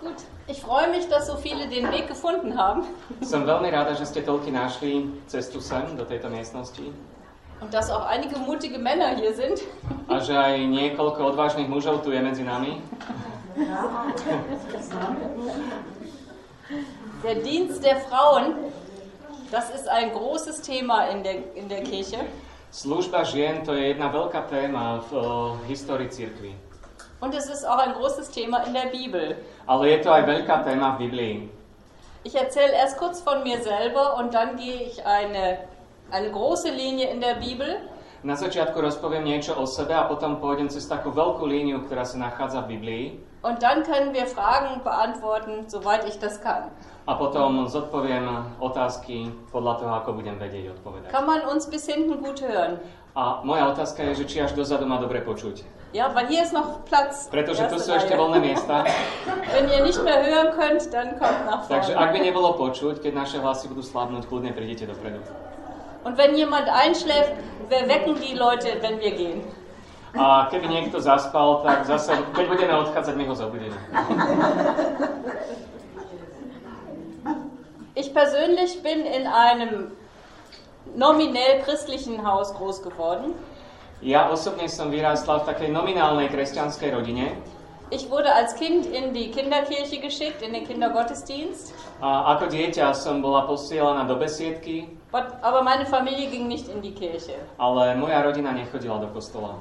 Gut, ich freue mich, dass so viele den Weg gefunden haben Som veľmi rada, že ste toľky našli cestu sem, do tejto miestnosti. und dass auch einige mutige Männer hier sind. A že aj niekoľko odvážnych mužov tu je medzi nami. Der Dienst der Frauen, das ist ein großes Thema in der, in der Kirche. Služba žien to je jedna veľká téma v uh, histórii cirkvi. Und es ist auch ein großes Thema in der Bibel. Ale je to aj veľká téma v Biblii. Ich erzähle erst kurz von mir selber und dann gehe ich eine, eine große Linie in der Bibel. Na začiatku rozpoviem niečo o sebe a potom pôjdem cez takú veľkú líniu, ktorá sa nachádza v Biblii. Und dann können wir Fragen beantworten, soweit ich das kann. A potom zodpoviem otázky podľa toho, ako budem vedieť odpovedať. Kann man uns bis hinten gut hören? A moja otázka je, že či až dozadu ma dobre počuť. Ja, weil hier ist noch Platz. Pretože tu sú ešte voľné miesta. Wenn ihr nicht mehr hören könnt, dann kommt nach Takže vorne. ak by nebolo počuť, keď naše hlasy budú slabnúť, kľudne prídete dopredu. Und wenn jemand einschläft, wir wecken die Leute, wenn wir gehen. A keby niekto zaspal, tak zase, keď budeme odchádzať, my ho zobudíme. Ich persönlich bin in einem nominell christlichen Haus groß geworden. Ja osobne som vyrástla v takej nominálnej kresťanskej rodine. Ich wurde als Kind in die Kinderkirche geschickt, in den Kindergottesdienst. A ako dieťa som bola posielaná do besiedky, But- Aber meine Familie ging nicht in die Kirche. ale moja rodina nechodila do kostola.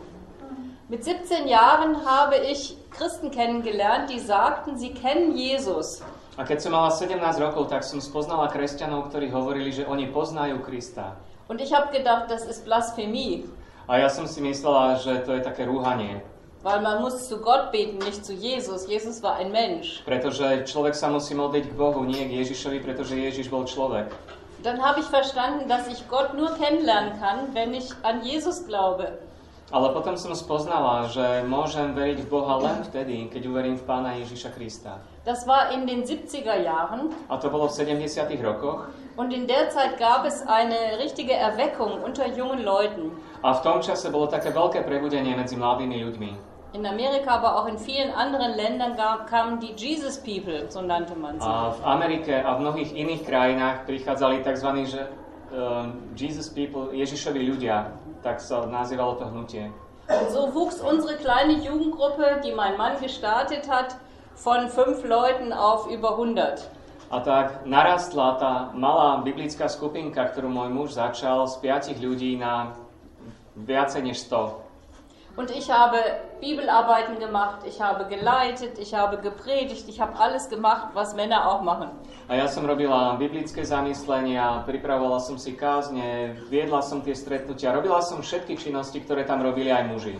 Mit 17 Jahren habe ich Christen kennengelernt, die sagten, sie kennen Jesus. A keď som mala 17 rokov, tak som spoznala kresťanov, ktorí hovorili, že oni poznajú Krista. Und ich habe gedacht, das ist Blasphemie, A ja som si myslela, že to je také rúhanie, weil man muss zu Gott beten, nicht zu Jesus. Jesus war ein Mensch. pretože človek sa musí modliť k Bohu, nie k Ježišovi, pretože Ježiš bol človek. Dann habe ich verstanden, dass ich Gott nur kennenlernen kann, wenn ich an Jesus glaube. Ale potom som spoznala, že môžem veriť v Boha len vtedy, keď uverím v Pána Ježiša Krista. Das war in den 70er Jahren A to bolo v 70. rokoch. und in der Zeit gab es eine richtige Erweckung unter jungen Leuten. A v tom čase bolo také veľké prebudenie medzi mladými ľuďmi. In Amerika, aber auch in vielen anderen Ländern ga- kamen die Jesus People, so nannte man sie. A v Amerike a v mnohých iných krajinách prichádzali tzv. Že, um, Jesus people, Ježišovi ľudia, tak sa nazývalo to hnutie. Und so wuchs unsere kleine Jugendgruppe, die mein Mann gestartet hat, von fünf Leuten auf über 100. A tak narastla tá malá biblická skupinka, ktorú môj muž začal z piatich ľudí na viacej než 100. Und ich habe Bibelarbeiten gemacht, ich habe geleitet, ich habe gepredigt, ich habe alles gemacht, was Männer auch machen. A ja som robila biblické zamyslenia, pripravovala som si kázne, viedla som tie stretnutia, robila som všetky činnosti, ktoré tam robili aj muži.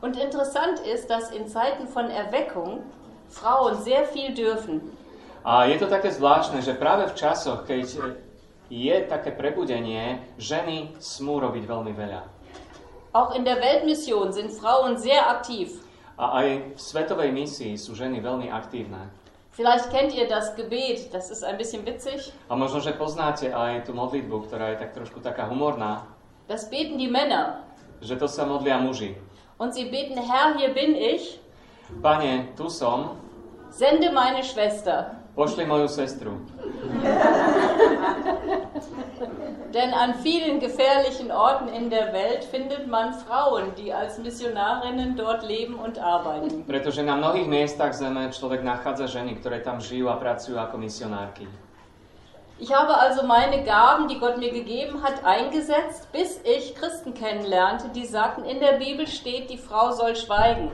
Und interessant ist, dass in Zeiten von Erweckung Frauen sehr viel dürfen. A je to také zvláštne, že práve v časoch, keď je také prebudenie, ženy smú robiť veľmi veľa. Auch in der Weltmission sind Frauen sehr aktiv. A aj v svetovej misii sú ženy veľmi aktívne. Vielleicht kennt ihr das Gebet, das ist ein bisschen witzig. A možno, že poznáte aj tú modlitbu, ktorá je tak trošku taká humorná, Das beten die Männer. že to sa modlia muži. Und sie beten, Herr, hier bin ich, Pane, tu som, sende meine Schwester. Pošli moju sestru. Denn an vielen gefährlichen Orten in der Welt findet man Frauen, die als Missionarinnen dort leben und arbeiten. Pretože na mnohých miestach zeme človek nachádza ženy, ktoré tam žijú a pracujú ako misionárky. Ich habe also meine Gaben, die Gott mir gegeben hat, eingesetzt, bis ich Christen kennenlernte, die sagten, in der Bibel steht, die Frau soll schweigen.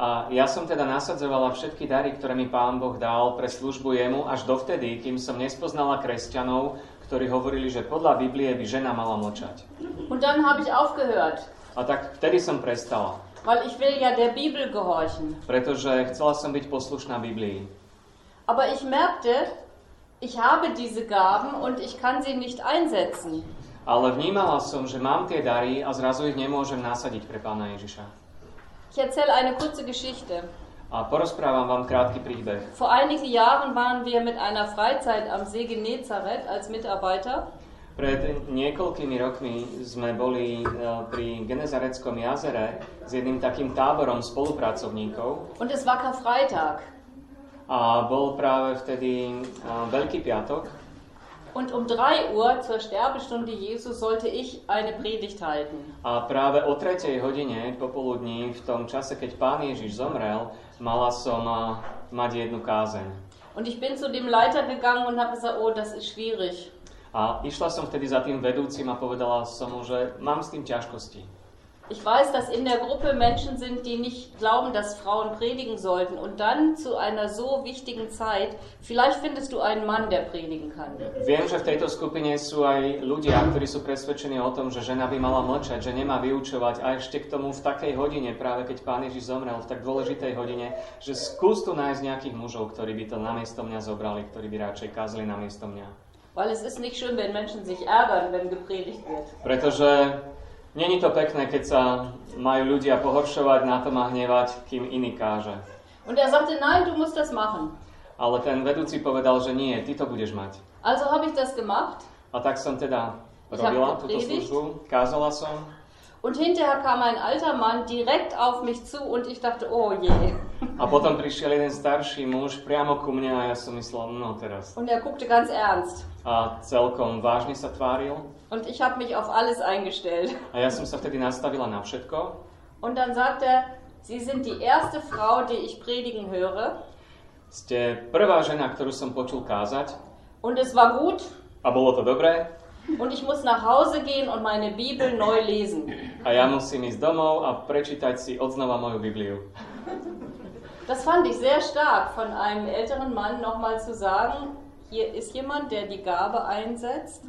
A ja som teda nasadzovala všetky dary, ktoré mi Pán Boh dal pre službu jemu až dovtedy, kým som nespoznala kresťanov, ktorí hovorili, že podľa Biblie by žena mala mlčať. Und dann habe ich aufgehört, A tak vtedy som prestala, weil ich will ja der Bibel gehorchen. pretože chcela som byť poslušná Biblii. Aber ich merkte, ich habe diese Gaben und ich kann sie nicht einsetzen. Ale vnímala som, že mám tie dary a zrazu ich nemôžem nasadiť pre Pána Ježiša. Ich erzähle eine kurze Geschichte. A porozprávam vám krátky príbeh. Vor einigen Jahren waren wir mit einer Freizeit am See Genezareth als Mitarbeiter. Pred niekoľkými rokmi sme boli e, pri Genezareckom jazere s jedným takým táborom spolupracovníkov Und es war Karfreitag. A bol práve vtedy a, Veľký piatok Und um 3 Uhr zur Sterbestunde Jesu sollte ich eine Predigt halten. a práve o 3. hodine popoludní, v tom čase, keď Pán Ježiš zomrel, mala som mať jednu kázeň. Und ich bin zu dem Leiter gegangen und habe gesagt, oh, das ist schwierig. A išla som vtedy za tým vedúcim a povedala som mu, že mám s tým ťažkosti. Ich weiß, dass in der Gruppe Menschen sind, die nicht glauben, dass Frauen predigen sollten. Und dann zu einer so wichtigen Zeit, vielleicht findest du einen Mann, der predigen kann. Viem, že v tejto skupine sú aj ľudia, ktorí sú presvedčení o tom, že žena by mala mlčať, že nemá vyučovať a ešte k tomu v takej hodine, práve keď pán Ježiš zomrel, v tak dôležitej hodine, že skús tu nájsť nejakých mužov, ktorí by to namiesto mňa zobrali, ktorí by radšej kázali namiesto mňa. Weil es ist nicht schön, wenn Menschen sich ärgern, wenn gepredigt wird. Pretože není to pekné, keď sa majú ľudia pohoršovať, na tom a hnevať, kým iný káže. Und er sagte, nein, du musst das machen. Ale ten vedúci povedal, že nie, ty to budeš mať. Also habe ich das gemacht A tak som teda robila túto službu, kázala som und hinterher kam ein alter Mann direkt auf mich zu und ich dachte, oh je. a potom prišiel jeden starší muž priamo ku mne a ja som myslel, no teraz. Und er guckte ganz ernst. A celkom vážne sa tváril Und ich habe mich auf alles eingestellt. a ja som sa vtedy nastavila na všetko Und dann sagt er, Sie sind die erste Frau, die ich predigen höre. Ste prvá žena, ktorú som počul kázať Und es war gut. a bolo to dobré Und ich muss nach Hause gehen und meine Bibel neu lesen. a ja musím ísť domov a prečítať si odznova moju Bibliu. Das fand ich sehr stark von einem älteren Mann nochmal zu sagen, hier ist jemand, der die Gabe einsetzt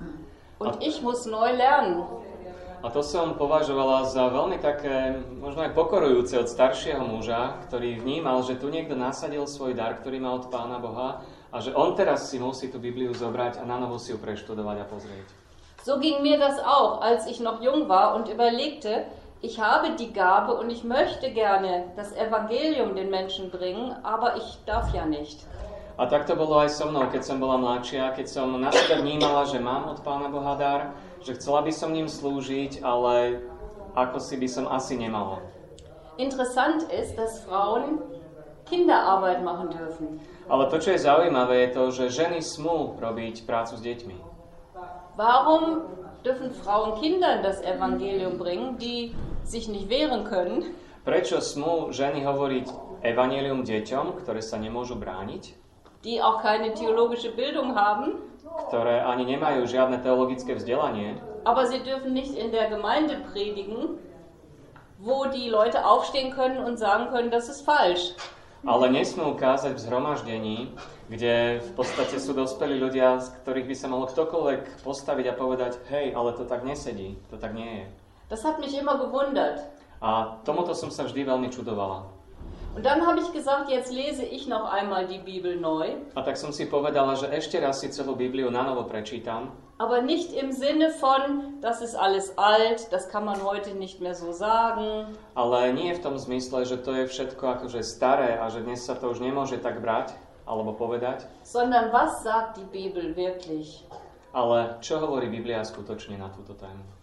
und ich muss neu lernen. A to som považovala za veľmi také, možno aj pokorujúce od staršieho muža, ktorý vnímal, že tu niekto nasadil svoj dar, ktorý má od Pána Boha a že on teraz si musí tú Bibliu zobrať a na novo si ju preštudovať a pozrieť. So ging mir das auch, als ich noch jung war und überlegte, ich habe die Gabe und ich möchte gerne das Evangelium den Menschen bringen, aber ich darf ja nicht. A tak to bolo aj so mnou, keď som bola mladšia, keď som na sebe vnímala, že mám od Pána Boha dar, že chcela by som ním slúžiť, ale ako si by som asi nemala. Interessant ist, dass Frauen Kinderarbeit machen dürfen. Ale to, čo je zaujímavé, je to, že ženy smú robiť prácu s deťmi. Warum dürfen Frauen Kindern das Evangelium bringen, die sich nicht wehren können? Prečo smú ženy hovoriť evanelium deťom, ktoré sa nemôžu brániť, die auch keine theologische Bildung haben, ktoré ani nemajú žiadne teologické vzdelanie, aber sie dürfen nicht in der Gemeinde predigen, wo die Leute aufstehen können und sagen können, das ist falsch. ale nesmú kázať v zhromaždení, kde v podstate sú dospelí ľudia, z ktorých by sa mohol ktokoľvek postaviť a povedať, hej, ale to tak nesedí, to tak nie je. Das hat mich immer gewundert. A tomuto som sa vždy veľmi čudovala. Und dann habe ich gesagt, jetzt lese ich noch einmal die Bibel neu, A tak som si povedala, že ešte raz si celú Bibliu na novo prečítam, aber nicht im Sinne von, das ist alles alt, das kann man heute nicht mehr so sagen, ale nie v tom zmysle, že to je všetko akože staré a že dnes sa to už nemôže tak brať alebo povedať, sondern was sagt die Bibel wirklich? ale čo hovorí Biblia skutočne na túto tému.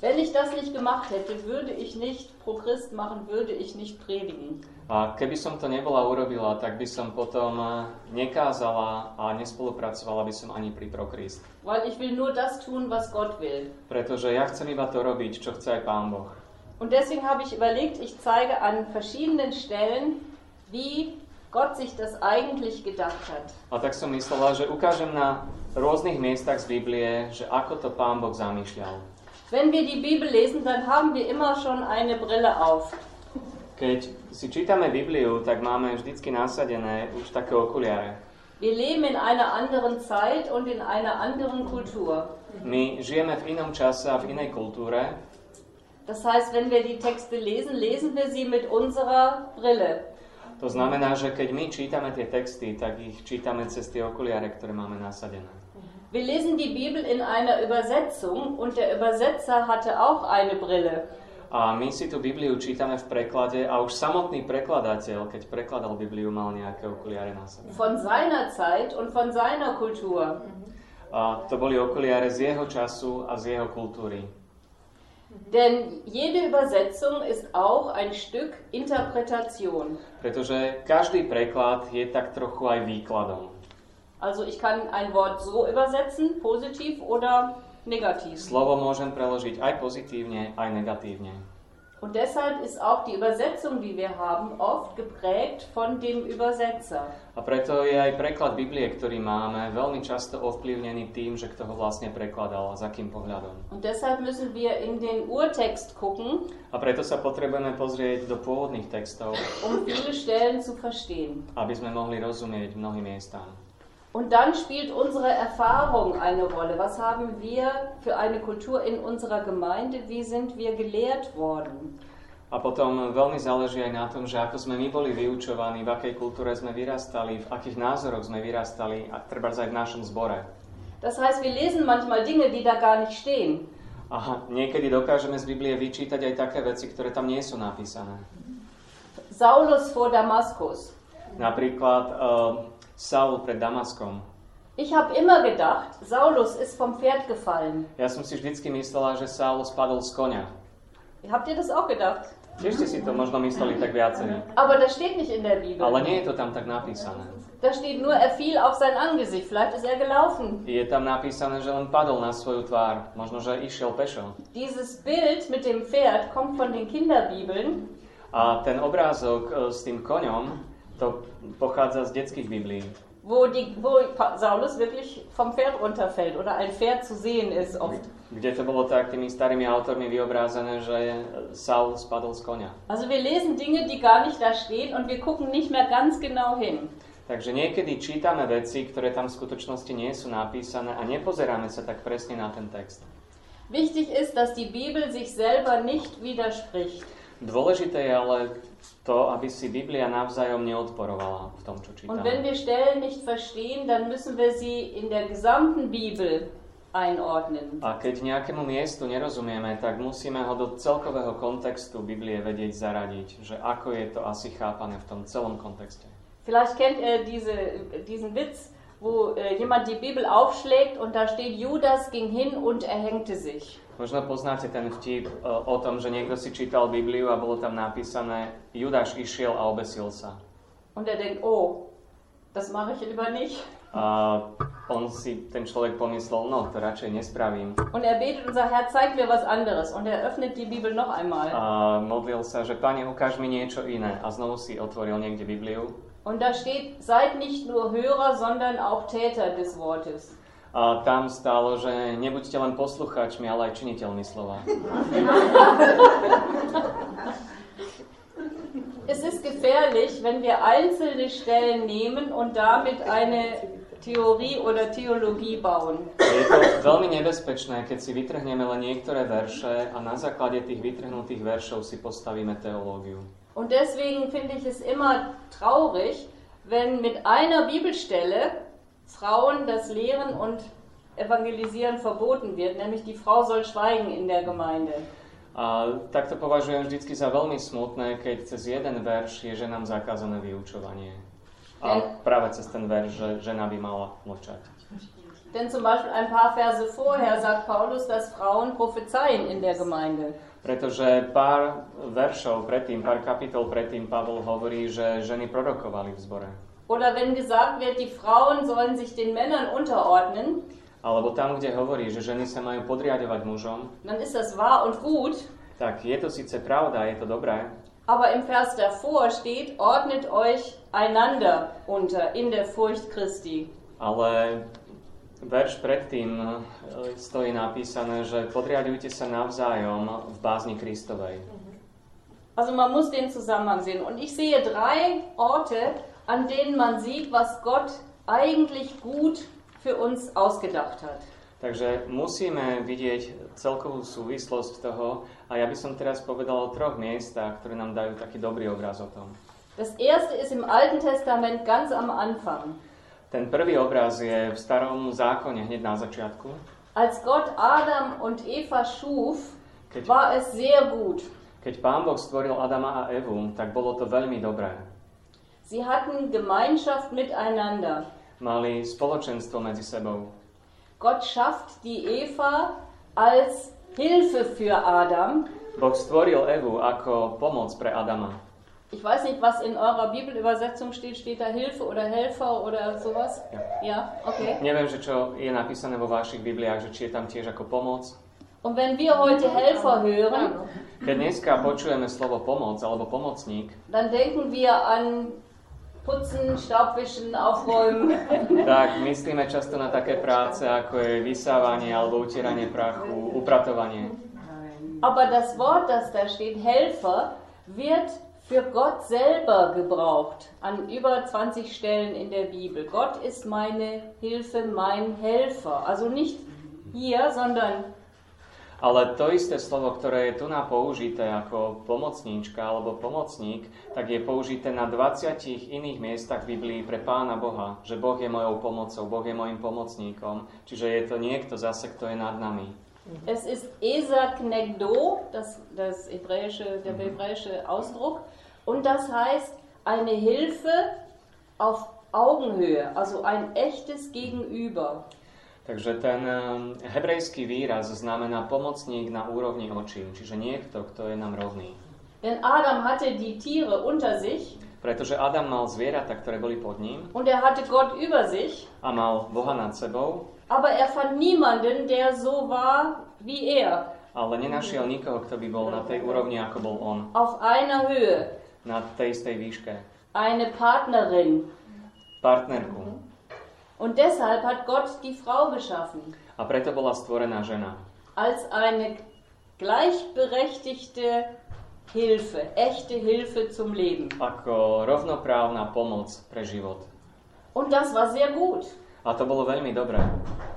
Wenn ich das nicht gemacht hätte, würde ich nicht pro Christ machen, würde ich nicht predigen. A keby som to nebola urobila, tak by som potom eh, nekázala a nespolupracovala by som ani pri ProChrist. Weil ich will nur das tun, was Gott will. Pretože ja chcem iba to robiť, čo chce aj Pán Boh. Und deswegen habe ich überlegt, ich zeige an verschiedenen Stellen, wie Gott sich das eigentlich gedacht hat. A tak som myslela, že ukážem na rôznych miestach z Biblie, že ako to Pán Boh zamýšľal. Wenn wir die Bibel lesen, dann haben wir immer schon eine Brille auf. Keď si čítame Bibliu, tak máme vždycky nasadené už také okuliare. Wir leben in einer anderen Zeit und in einer anderen Kultur. My žijeme v inom čase a v inej kultúre, Das heißt, wenn wir die Texte lesen, lesen wir sie mit unserer Brille. To znamená, že keď my čítame tie texty, tak ich čítame cez tie okuliare, ktoré máme nasadené. Wir lesen die Bibel in einer Übersetzung und der Übersetzer hatte auch eine Brille. A my si tú Bibliu čítame v preklade a už samotný prekladateľ, keď prekladal Bibliu, mal nejaké okuliare na sebe. Von seiner Zeit und von seiner Kultur. A to boli okuliare z jeho času a z jeho kultúry. Denn jede Übersetzung ist auch ein Stück Interpretation. Pretože každý preklad je tak trochu aj výkladom. Also ich kann ein Wort so übersetzen, positiv oder negativ. Slovo môžem preložiť aj pozitívne, aj negatívne. Und deshalb ist auch die Übersetzung, die wir haben, oft geprägt von dem Übersetzer. A preto je aj preklad Biblie, ktorý máme, veľmi často ovplyvnený tým, že kto ho vlastne prekladal a za akým pohľadom. Und deshalb müssen wir in den Urtext gucken, A preto sa potrebujeme pozrieť do pôvodných textov, um viele Stellen zu verstehen. aby sme mohli rozumieť mnohým miestam. Und dann spielt unsere Erfahrung eine Rolle. Was haben wir für eine Kultur in unserer Gemeinde? Wie sind wir gelehrt worden? A potom veľmi záleží aj na tom, že ako sme my boli vyučovaní, v akej kultúre sme vyrastali, v akých názoroch sme vyrastali a treba aj v našom zbore. Das heißt, wir lesen manchmal Dinge, die da gar nicht stehen. A niekedy dokážeme z Biblie vyčítať aj také veci, ktoré tam nie sú napísané. Saulus vor Damaskus. Napríklad uh, Saul pred Damaskom. Ich habe immer gedacht, Saulus ist vom Pferd gefallen. Ja som si vždycky myslela, že Saul spadol z konia. Habt ihr das auch gedacht? Tiež ste si to možno mysleli tak viacerí. Aber das steht nicht in der Bibel. Ale nie je to tam tak napísané. Da steht nur, er fiel auf sein Angesicht. Vielleicht ist er gelaufen. Je tam napísané, že len padol na svoju tvár. Možno, že išiel pešo. Dieses Bild mit dem Pferd kommt von den Kinderbibeln. A ten obrázok e, s tým koňom, to pochádza z detských biblií. wo, die, wo Saulus wirklich vom Pferd runterfällt oder ein Pferd zu sehen ist oft. Kde to bolo tak tými starými autormi vyobrázené, že Saul spadol z konia. Also wir lesen Dinge, die gar nicht da stehen und wir gucken nicht mehr ganz genau hin. Takže niekedy čítame veci, ktoré tam v skutočnosti nie sú napísané a nepozeráme sa tak presne na ten text. Wichtig ist, dass die Bibel sich selber nicht widerspricht. Dôležité je ale to, aby si Biblia navzájom neodporovala v tom, čo Und wenn čítame. wir Stellen nicht verstehen, dann müssen wir sie in der gesamten Bibel einordnen. A keď nejakému miestu nerozumieme, tak musíme ho do celkového kontextu Biblie vedieť zaradiť, že ako je to asi chápané v tom celom kontexte. Vielleicht kennt ihr diese, diesen Witz, wo äh, jemand die Bibel aufschlägt und da steht, Judas ging hin und erhängte sich. Možno poznáte ten vtip e, o tom, že niekto si čítal Bibliu a bolo tam napísané Judáš išiel a obesil sa. Und er denkt, oh, das mache ich lieber nicht. A on si, ten človek pomyslel, no to radšej nespravím. Und er betet und sagt, Herr, zeig mir was anderes. Und er öffnet die Bibel noch einmal. A modlil sa, že Pane, ukáž mi niečo iné. A znovu si otvoril niekde Bibliu. Und da steht, seid nicht nur Hörer, sondern auch Täter des Wortes. A tam stálo, že nebuďte len poslucháčmi, ale aj činiteľmi slova. Es ist gefährlich, wenn wir einzelne Stellen nehmen und damit eine Theorie oder Theologie bauen. Je to veľmi nebezpečné, keď si vytrhneme len niektoré verše a na základe tých vytrhnutých veršov si postavíme teológiu. Und deswegen finde ich es immer traurig, wenn mit einer Bibelstelle Frauen das Lehren und Evangelisieren verboten wird, nämlich die Frau soll schweigen in der Gemeinde. A takto považujem vždycky za veľmi smutné, keď cez jeden verš je ženám zakázané vyučovanie. A práve cez ten verš, že žena by mala mlčať. Denn zum Beispiel ein paar Verse vorher sagt Paulus, dass Frauen prophezeien in der Gemeinde. Pretože pár veršov predtým, pár kapitol predtým Pavol hovorí, že ženy prorokovali v zbore. Oder wenn gesagt wird, die Frauen sollen sich den Männern unterordnen, Alebo tam, kde hovorí, že ženy sa majú podriadovať mužom, dann ist das wahr und gut. tak je to síce pravda, je to dobré, Aber im Vers davor steht, ordnet euch einander unter in der Furcht Christi. ale verš predtým e, stojí napísané, že podriadujte sa navzájom v bázni Kristovej. Also man muss den Zusammenhang sehen. Und ich sehe drei Orte, an denen man sieht, was Gott eigentlich gut für uns ausgedacht hat. Takže musíme vidieť celkovú súvislosť toho a ja by som teraz povedal o troch miestach, ktoré nám dajú taký dobrý obraz o tom. Das erste ist im Alten Testament ganz am Anfang. Ten prvý obraz je v starom zákone hneď na začiatku, Als Gott Adam und Eva schuf, keď, war es sehr gut. keď Pán Boh stvoril Adama a Evu, tak bolo to veľmi dobré. Sie hatten Gemeinschaft miteinander. Mali spoločenstvo medzi sebou. Gott schafft die Eva als Hilfe für Adam. Boh stvoril Evu ako pomoc pre Adama. Ich weiß nicht, was in eurer Bibelübersetzung steht. Steht da Hilfe oder Helfer oder sowas? Ja. Ja, okay. Neviem, že čo je napísané vo vašich Bibliách, že či je tam tiež ako pomoc. Und wenn wir heute Helfer hören, Keď dneska počujeme slovo pomoc alebo pomocník, dann denken wir an Putzen, Staubwischen, Aufräumen. tak myslíme často na také práce, ako je vysávanie alebo utieranie prachu, upratovanie. Aber das Wort, das da steht, Helfer, wird für Gott selber gebraucht. An über 20 Stellen in der Bibel. Gott ist meine Hilfe, mein Helfer. Also nicht hier, sondern Ale to isté slovo, ktoré je tu na použité ako pomocníčka alebo pomocník, tak je použité na 20 iných miestach v Biblii pre Pána Boha, že Boh je mojou pomocou, Boh je mojim pomocníkom, čiže je to niekto zase, kto je nad nami. es ist Esaknegdo, das, das hebräische, der hebräische Ausdruck. Und das heißt eine Hilfe auf Augenhöhe, also ein echtes Gegenüber. Takže ten hebrejský výraz znamená pomocník na úrovni očí, čiže niekto, kto je nám rovný. Denn Adam hatte die Tiere unter sich Pretože Adam mal zvieratá, ktoré boli pod ním und er hatte Gott über sich, a mal Boha nad sebou, aber er fand niemanden, der so war wie er, ale nenašiel nikoho, kto by bol na tej úrovni, ako bol on, auf einer Höhe, na tej istej výške. eine Partnerin. Partnerku. Und deshalb hat Gott die Frau geschaffen, A preto bola stvorená žena. als eine gleichberechtigte Hilfe, echte Hilfe zum Leben. Ako rovnoprávna pomoc pre život. Und das war sehr gut. A to bolo veľmi dobré.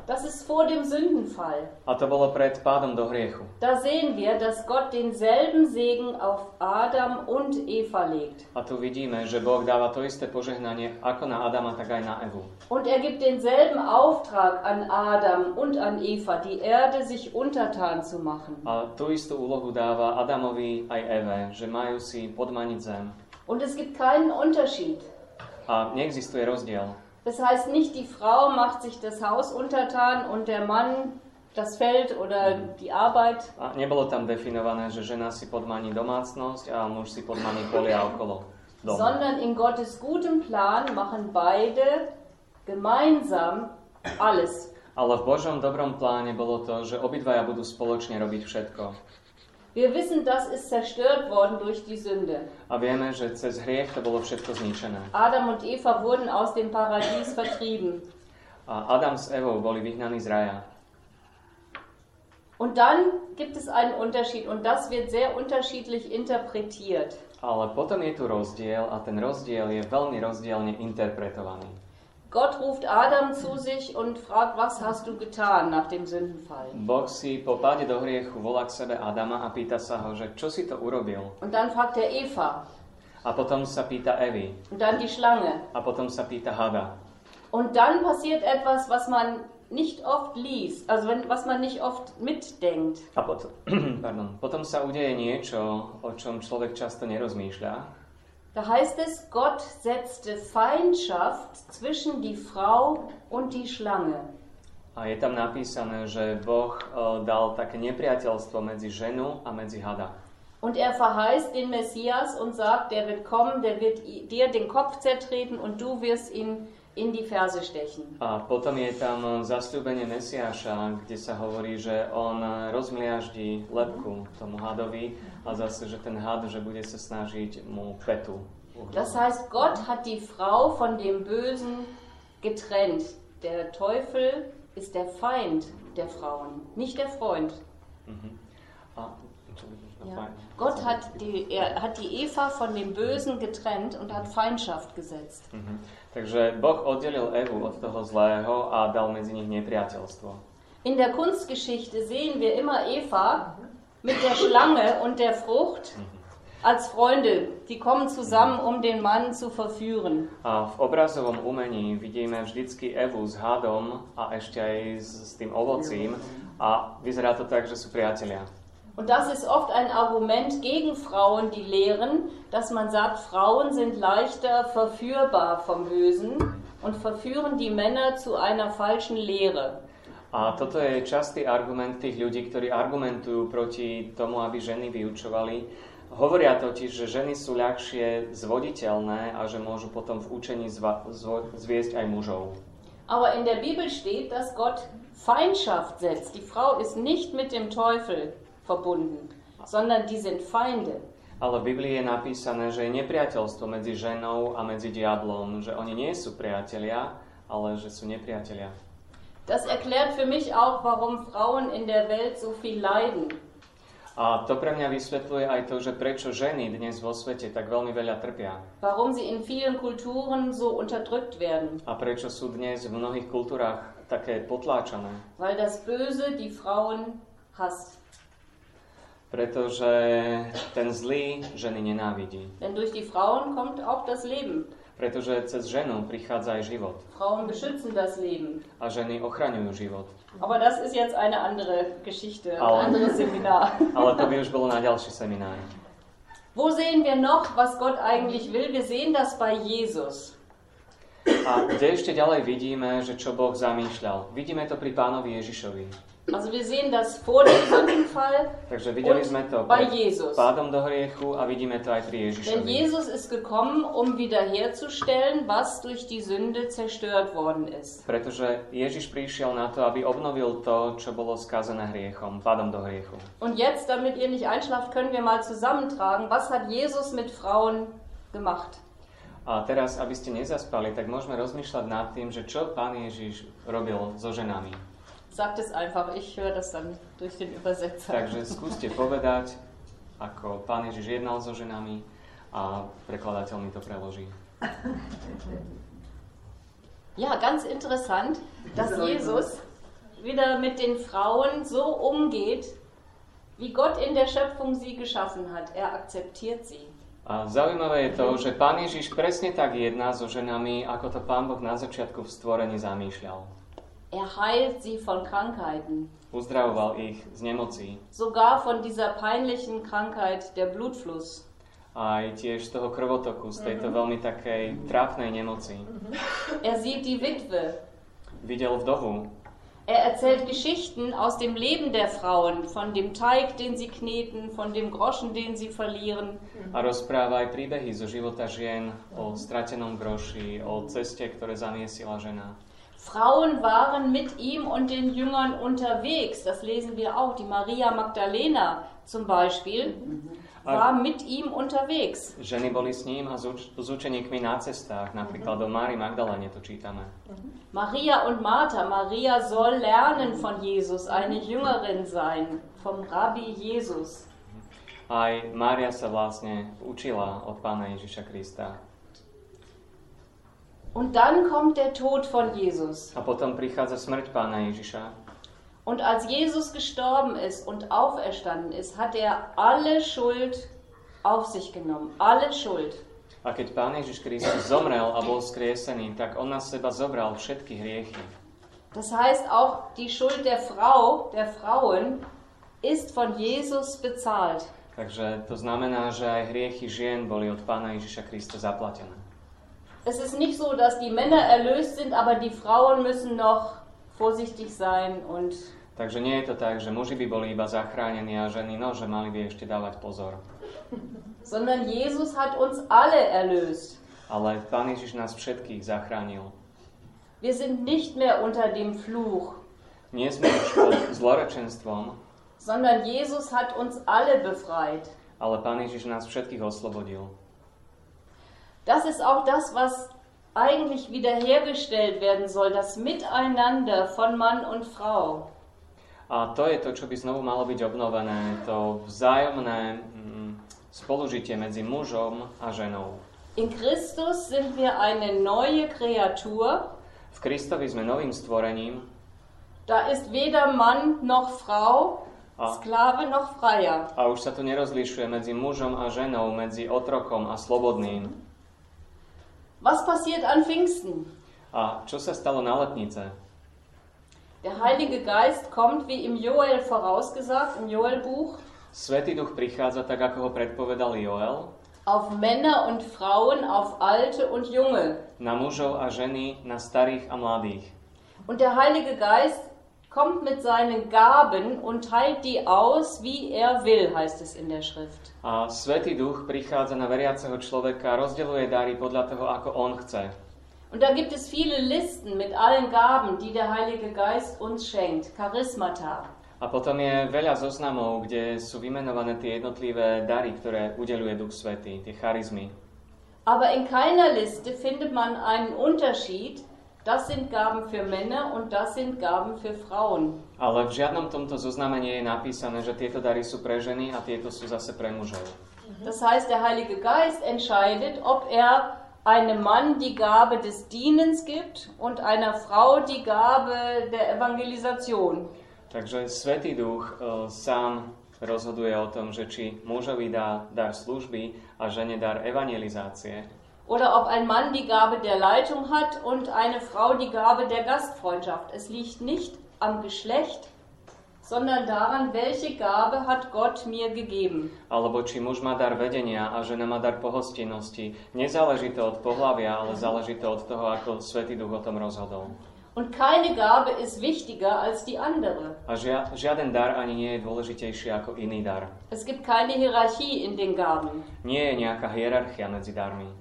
Das ist vor dem Sündenfall. A to bolo pred pádom do hriechu. Da sehen wir, dass Gott denselben Segen auf Adam und Eva legt. A tu vidíme, že Boh dáva to isté požehnanie ako na Adama, tak aj na Evu. Und er gibt denselben Auftrag an Adam und an Eva, die Erde sich untertan zu machen. A tú istú úlohu dáva Adamovi aj Eve, že majú si podmaniť zem. Und es gibt keinen Unterschied. A neexistuje rozdiel. Das heißt nicht, die Frau macht sich das Haus untertan und der Mann das Feld oder die Arbeit, A nebolo tam definované, že žena si podmaní domácnosť a muž si podmaní polia okolo domu. sondern in Gottes gutem Plan machen beide gemeinsam alles. Ale v Božom dobrom pláne bolo to, že obidvaja budú spoločne robiť všetko. Wir wissen, das ist zerstört worden durch die Sünde. A vieme, že cez hriech to bolo všetko zničené. Adam und Eva wurden aus dem Paradies vertrieben. A Adam s Evou boli vyhnaní z raja. Und dann gibt es einen Unterschied und das wird sehr unterschiedlich interpretiert. Ale potom je tu rozdiel a ten rozdiel je veľmi rozdielne interpretovaný. Gott ruft Adam zu sich und fragt, was hast du getan nach dem Sündenfall? Boh si po páde do hriechu volá k sebe Adama a pýta sa ho, že čo si to urobil? Und dann fragt er Eva A potom sa pýta Evy. und dann die Schlange. A potom sa pýta Hada. Und dann passiert etwas, was man nicht oft liest, also wenn, was man nicht oft mitdenkt. A potom, pardon, potom sa udeje niečo, o čom človek často nerozmýšľa. Da heißt es, Gott setzte Feindschaft zwischen die Frau und die Schlange. A je tam napísané, že Boh e, dal také nepriateľstvo medzi ženu a medzi hada. Und er verheißt den Messias und sagt, der wird kommen, der wird dir den Kopf zertreten und du wirst ihn in die Ferse stechen. A potom je tam zasľúbenie Mesiáša, kde sa hovorí, že on rozmliaždí lepku tomu hadovi a zase, že ten had, že bude sa snažiť mu petu. Das heißt, Gott hat die Frau von dem Bösen getrennt. Der Teufel ist der Feind der Frauen, nicht der Freund. Mhm. A, Ja. Gott hat die, er hat die Eva von dem Bösen getrennt und hat Feindschaft gesetzt. Mhm. Takže Boh oddelil Evu od toho zlého a dal medzi nich nepriateľstvo. In der Kunstgeschichte sehen wir immer Eva mit der Schlange und der Frucht als Freunde. Die kommen zusammen, um den Mann zu verführen. A v obrazovom umení vidíme vždycky Evu s hadom a ešte aj s, s tým ovocím a vyzerá to tak, že sú priatelia. Und das ist oft ein Argument gegen Frauen, die lehren, dass man sagt, Frauen sind leichter verführbar vom Bösen und verführen die Männer zu einer falschen Lehre. A toto je častý argument tých ľudí, ktorí argumentujú proti tomu, aby ženy vyučovali. Hovoria totiž, že ženy sú ľahšie zvoditeľné a že môžu potom v učení zva- zvo- zviesť aj mužov. Aber in der Bibel steht, dass Gott Feindschaft setzt. Die Frau ist nicht mit dem Teufel verbunden, sondern die sind Feinde. Ale v Biblii je napísané, že je nepriateľstvo medzi ženou a medzi diablom, že oni nie sú priatelia, ale že sú nepriatelia. Das erklärt für mich auch, warum Frauen in der Welt so viel leiden. A to pre mňa vysvetľuje aj to, že prečo ženy dnes vo svete tak veľmi veľa trpia. Warum sie in vielen Kulturen so unterdrückt werden. A prečo sú dnes v mnohých kultúrach také potláčané. Weil das Böse die Frauen hasst. Pretože ten zlý ženy nenávidí. Denn durch die Frauen kommt auch das Leben. Pretože cez ženu prichádza aj život. Frauen beschützen das Leben. A ženy ochraňujú život. Aber das ist jetzt eine andere Geschichte, ein Aber- anderes Seminar. Ale to by už bolo na ďalší seminár. Wo sehen wir noch, was Gott eigentlich will? Wir sehen das bei Jesus. A kde ešte ďalej vidíme, že čo Boh zamýšľal? Vidíme to pri pánovi Ježišovi. Also wir sehen das vor dem Sündenfall Takže videli sme to bei Jesus. pádom do hriechu a vidíme to aj pri Denn Ježišovi. Jesus ist gekommen, um wiederherzustellen, was durch die Sünde zerstört worden ist. Pretože Ježiš prišiel na to, aby obnovil to, čo bolo skazené hriechom, pádom do hriechu. Und jetzt, damit ihr nicht einschlaft, können wir mal zusammentragen, was hat Jesus mit Frauen gemacht? A teraz, aby ste nezaspali, tak môžeme rozmýšľať nad tým, že čo pán Ježiš robil so ženami. Sagt es einfach, ich höre das dann durch den Übersetzer. Takže skúste povedať, ako pán Ježiš jednal so ženami a prekladateľ mi to preloží. Ja, ganz interessant, dass Jesus wieder mit den Frauen so umgeht, wie Gott in der Schöpfung sie geschaffen hat. Er akzeptiert sie. A zaujímavé je to, že pán Ježiš presne tak jedná so ženami, ako to pán Boh na začiatku v stvorení zamýšľal. Er heilt sie von Krankheiten, Uzdravoval ich z nemocí, sogar von dieser peinlichen Krankheit der Blutfluss. aj tiež z toho krvotoku, z tejto veľmi takej trápnej nemoci. Er sieht die Witwe. Videl vdovu, Er erzählt Geschichten aus dem Leben der Frauen, von dem Teig, den sie kneten, von dem Groschen, den sie verlieren. a rozpráva aj príbehy zo života žien o stratenom groši, o ceste, ktoré zamiesila žena. Frauen waren mit ihm und den Jüngern unterwegs. Das lesen wir auch. Die Maria Magdalena zum Beispiel war mit ihm unterwegs. Ženy boli s ním a s, uč- s učeníkmi na cestách, napríklad do Mári Magdalene to čítame. Maria und Martha. Maria soll lernen von Jesus, eine Jüngerin sein, vom Rabbi Jesus. Aj Mária sa vlastne učila od pána Ježiša Krista. Und dann kommt der Tod von Jesus. A potom prichádza smrť pána Ježiša. Und als Jesus gestorben ist und auferstanden ist, hat er alle Schuld auf sich genommen. Alle Schuld. A keď pán Ježiš Kristus zomrel a bol skriesený, tak on na seba zobral všetky hriechy. Das heißt, auch die Schuld der Frau, der Frauen, ist von Jesus bezahlt. Takže to znamená, že aj hriechy žien boli od pána Ježiša Krista zaplatené. Es ist nicht so, dass die Männer erlöst sind, aber die Frauen müssen noch vorsichtig sein und Takže nie je to tak, že muži by boli iba zachránení a ženy, no, že mali by ešte dávať pozor. sondern Jesus hat uns alle erlöst. Ale pán Ježiš nás všetkých zachránil. Wir sind nicht mehr unter dem Fluch, Nie sme už pod zlorečenstvom, sondern Jesus hat uns alle befreit. ale pán Ježiš nás všetkých oslobodil. Das ist auch das, was eigentlich wiederhergestellt werden soll, das Miteinander von Mann und Frau. A to je to, čo by znovu malo byť obnovené, to vzájomné mm, spolužitie medzi mužom a ženou. In Christus sind wir eine neue Kreatur. V Kristovi sme novým stvorením Da ist weder Mann noch Frau, a, Sklave noch Freier. a už sa tu nerozlišuje medzi mužom a ženou, medzi otrokom a slobodným. Was passiert an Pfingsten? A čo sa stalo na letnice? Der Heilige Geist kommt, wie im Joel vorausgesagt, im Joelbuch, Svetý duch prichádza tak, ako ho predpovedal Joel, auf Männer und Frauen, auf Alte und Junge. na mužov a ženy, na starých a mladých. Und der Heilige Geist kommt mit seinen Gaben und teilt die aus, wie er will, heißt es in der Schrift. A Svetý Duch prichádza na veriaceho človeka a rozdeľuje dary podľa toho, ako on chce. Und da gibt es viele Listen mit allen Gaben, die der Heilige Geist uns schenkt, Charismata. A potom je veľa zoznamov, kde sú vymenované tie jednotlivé dary, ktoré udeluje Duch Svetý, tie charizmy. Aber in keiner Liste findet man einen Unterschied, das sind Gaben für Männer und das sind Gaben für Frauen. Ale v žiadnom tomto zozname nie je napísané, že tieto dary sú pre ženy a tieto sú zase pre mužov. Das heißt, der Heilige Geist entscheidet, ob er einem Mann die Gabe des Dienens gibt und einer Frau die Gabe der Evangelisation. Takže Svetý Duch e, sám rozhoduje o tom, že či mužovi dá dar služby a žene dar evangelizácie. Oder ob ein Mann die Gabe der Leitung hat und eine Frau die Gabe der Gastfreundschaft. Es liegt nicht am Geschlecht, sondern daran, welche Gabe hat Gott mir gegeben. Alebo či muž má dar vedenia a žena má dar pohostinnosti. Nezáleží to od pohlavia, ale záleží to od toho, ako Svetý Duch o tom rozhodol. Und keine Gabe ist wichtiger als die andere. A žia, žiaden dar ani nie je dôležitejší ako iný dar. Es gibt keine Hierarchie in den Gaben. Nie je nejaká hierarchia medzi darmi.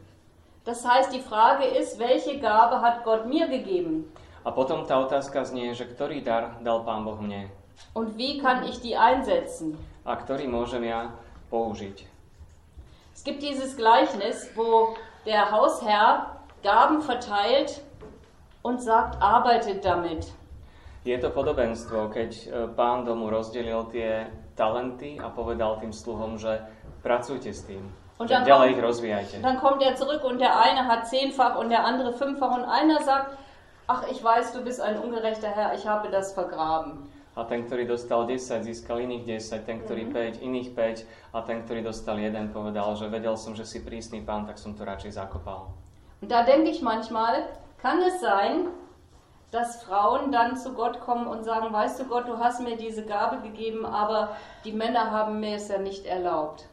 Das heißt, die Frage ist, welche Gabe hat Gott mir gegeben? A potom tá otázka znie, že ktorý dar dal Pán Boh mne Und wie kann ich die einsetzen? a ktorý môžem ja použiť. Es gibt dieses Gleichnis, wo der Hausherr Gaben verteilt und sagt, arbeitet damit. Je to podobenstvo, keď e, pán domu rozdelil tie talenty a povedal tým sluhom, že pracujte s tým. Und dann kommt, dann kommt er zurück und der eine hat zehnfach und der andere fünffach und einer sagt, ach, ich weiß, du bist ein ungerechter Herr, ich habe das vergraben. A ten, ktorý dostal 10, získal iných 10, ten, ktorý 5, iných 5 a ten, ktorý dostal 1, povedal, že vedel som, že si prísny pán, tak som to radšej zakopal. Und da denke ich manchmal, kann es sein, dass Frauen dann zu Gott kommen und sagen, weißt du Gott, du hast mir diese Gabe gegeben, aber die Männer haben mir es ja nicht erlaubt.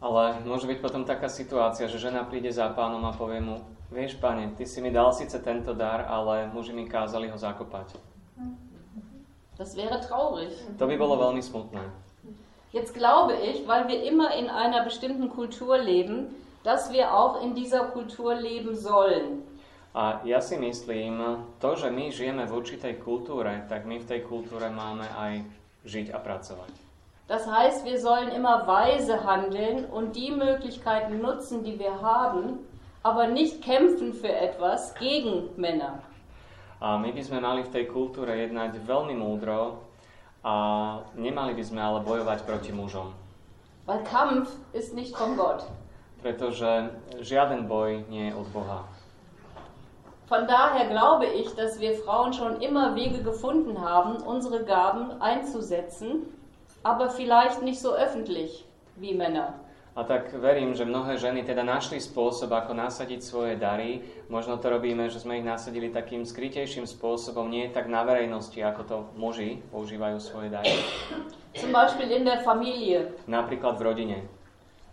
Ale môže byť potom taká situácia, že žena príde za pánom a povie mu, vieš pane, ty si mi dal síce tento dar, ale muži mi kázali ho zakopať. Das wäre traurig. To by bolo veľmi smutné. Jetzt glaube ich, weil wir immer in einer bestimmten Kultur leben, dass wir auch in dieser Kultur leben sollen. A ja si myslím, to, že my žijeme v určitej kultúre, tak my v tej kultúre máme aj žiť a pracovať. Das heißt, wir sollen immer weise handeln und die Möglichkeiten nutzen, die wir haben, aber nicht kämpfen für etwas gegen Männer. A my by sme mali v tej kultúre jednať veľmi múdro a nemali by sme ale bojovať proti mužom. Weil Kampf ist nicht von Gott. Pretože žiaden boj nie je od Boha. Von daher glaube ich, dass wir Frauen schon immer Wege gefunden haben, unsere Gaben einzusetzen, aber vielleicht nicht so öffentlich wie Männer. A tak verím, že mnohé ženy teda našli spôsob, ako nasadiť svoje dary. Možno to robíme, že sme ich nasadili takým skrytejším spôsobom, nie tak na verejnosti, ako to muži používajú svoje dary. Zum Beispiel in der Familie. Napríklad v rodine.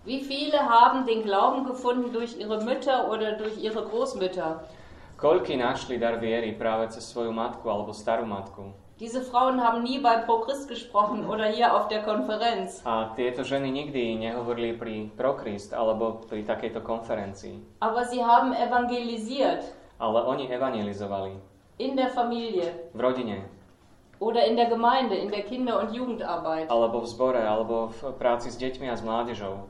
Wie viele haben den Glauben gefunden durch ihre Mütter oder durch ihre Großmütter? Koľky našli dar viery práve cez svoju matku alebo starú matku? Diese Frauen haben nie bei Pro Christ gesprochen oder hier auf der Konferenz. A tieto ženy nikdy nehovorili pri Prokrist alebo pri takejto konferencii. Aber sie haben evangelisiert Ale oni evangelizovali in der Familie v rodine, oder in der Gemeinde, in der Kinder- und Jugendarbeit. alebo v zbore, alebo v práci s deťmi a s mládežou.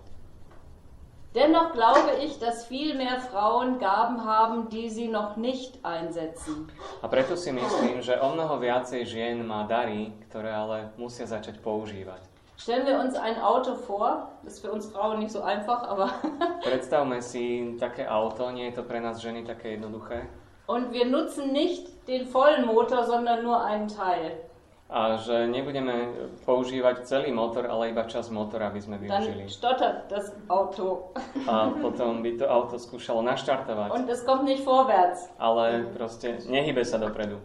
Dennoch glaube ich, dass viel mehr Frauen Gaben haben, die sie noch nicht einsetzen. A preto si myslím, že o mnoho viacej žien má dary, ktoré ale musia začať používať. Stellen wir uns ein Auto vor, das ist für uns Frauen nicht so einfach, aber Predstavme si také auto, nie je to pre nás ženy také jednoduché. und wir nutzen nicht den vollen Motor, sondern nur einen Teil. A že nebudeme používať celý motor, ale iba čas motora by sme Dann využili. stottert das Auto A potom by to auto skúšalo naštartovať, und es kommt nicht vorwärts. ale proste nehybe sa dopredu.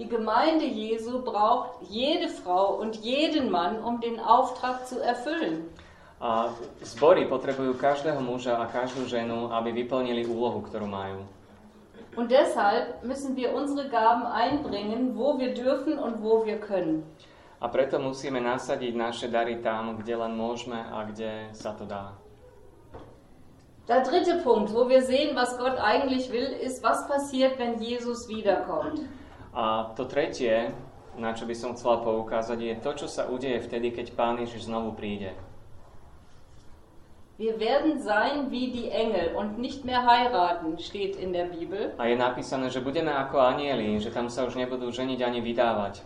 Die Gemeinde Jesu braucht jede Frau und jeden Mann, um den Auftrag zu erfüllen. A zbory potrebujú každého muža a každú ženu, aby vyplnili úlohu, ktorú majú. Und deshalb müssen wir unsere Gaben einbringen, wo wir dürfen und wo wir können. A preto musíme nasadiť naše dary tam, kde len môžeme a kde sa to dá. Der dritte Punkt, wo wir sehen, was Gott eigentlich will, ist, was passiert, wenn Jesus wiederkommt. A to tretie, na čo by som chcela poukázať, je to, čo sa udeje vtedy, keď Pán Ježiš znovu príde. Wir werden sein wie die Engel und nicht mehr heiraten, steht in der Bibel. A je napísané, že budeme ako anieli, že tam sa už nebudú ženiť ani vydávať.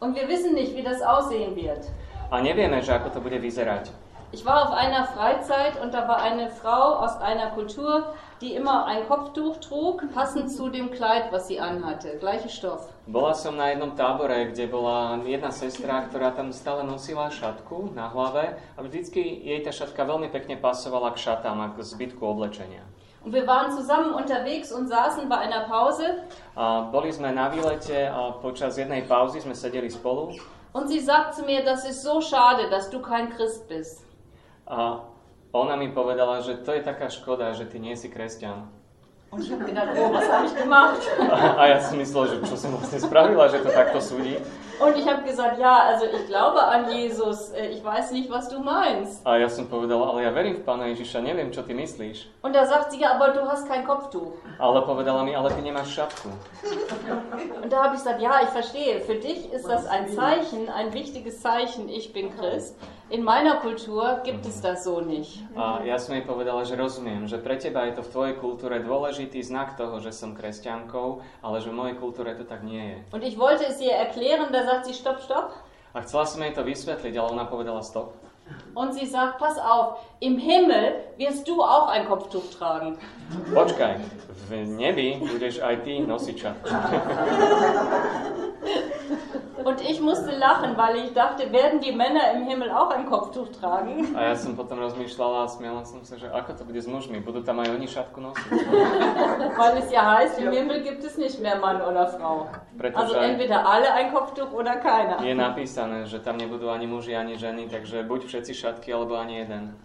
Und wir wissen nicht, wie das aussehen wird. A nevieme, že ako to bude vyzerať. Ich war auf einer Freizeit und da war eine Frau aus einer Kultur, die immer ein Kopftuch trug, passend zu dem Kleid, was sie anhatte. Gleiche Stoff. Bola som na jednom tábore, kde bola jedna sestra, ktorá tam stále nosila šatku na hlave a vždycky jej tá šatka veľmi pekne pasovala k šatám a k zbytku oblečenia. Und wir waren zusammen unterwegs und saßen bei einer Pause A boli sme na výlete a počas jednej pauzy sme sedeli spolu und sie sagt zu mir, das ist so schade, dass du kein Christ bist. A ona mi povedala, že to je taká škoda, že ty nie si kresťan. A ja som myslel, že čo som vlastne spravila, že to takto súdi. Und ich habe gesagt, ja, also ich glaube an Jesus, äh, ich weiß nicht, was du meinst. A ja som povedal, ale ja verím v Pána Ježiša, neviem, čo ty myslíš. Und da sagt sie, ja, aber du hast kein Kopftuch. Ale povedala mi, ale ty nemáš šatku. Und da habe ich gesagt, ja, ich verstehe, für dich ist das ein Zeichen, ein wichtiges Zeichen, ich bin Christ. In meiner Kultur gibt es das so nicht. A ja som jej povedala, že rozumiem, že pre teba je to v tvojej kultúre dôležitý znak toho, že som kresťankou, ale že v mojej kultúre to tak nie je. Und ich wollte es ihr erklären, da sagt sie, stopp, stopp. A chcela som jej to vysvetliť, ale ona povedala stop. Und sie sagt, pass auf, im Himmel wirst du auch ein Kopftuch tragen. Počkaj, v nebi budeš aj ty nosiť šatku. Und ich musste lachen, weil ich dachte, werden die Männer im Himmel auch ein Kopftuch tragen? A ja som potom rozmýšľala a smiala som sa, že ako to bude s mužmi, budú tam aj oni šatku nosiť. Weil es ja heißt, im Himmel gibt es nicht mehr Mann oder Frau. Also Pretože entweder alle ein Kopftuch oder keiner. je napísané, že tam nebudú ani muži, ani ženy, takže buď všetci šatky, alebo ani jeden.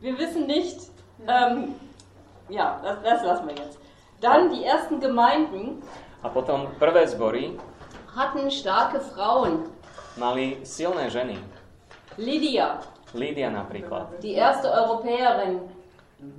Wir wissen nicht, ähm, ja, das, das lassen wir jetzt. Dann die ersten Gemeinden A potom prvé zbory hatten starke Frauen. mali silné ženy. Lydia, Lídia napríklad. die erste Europäerin,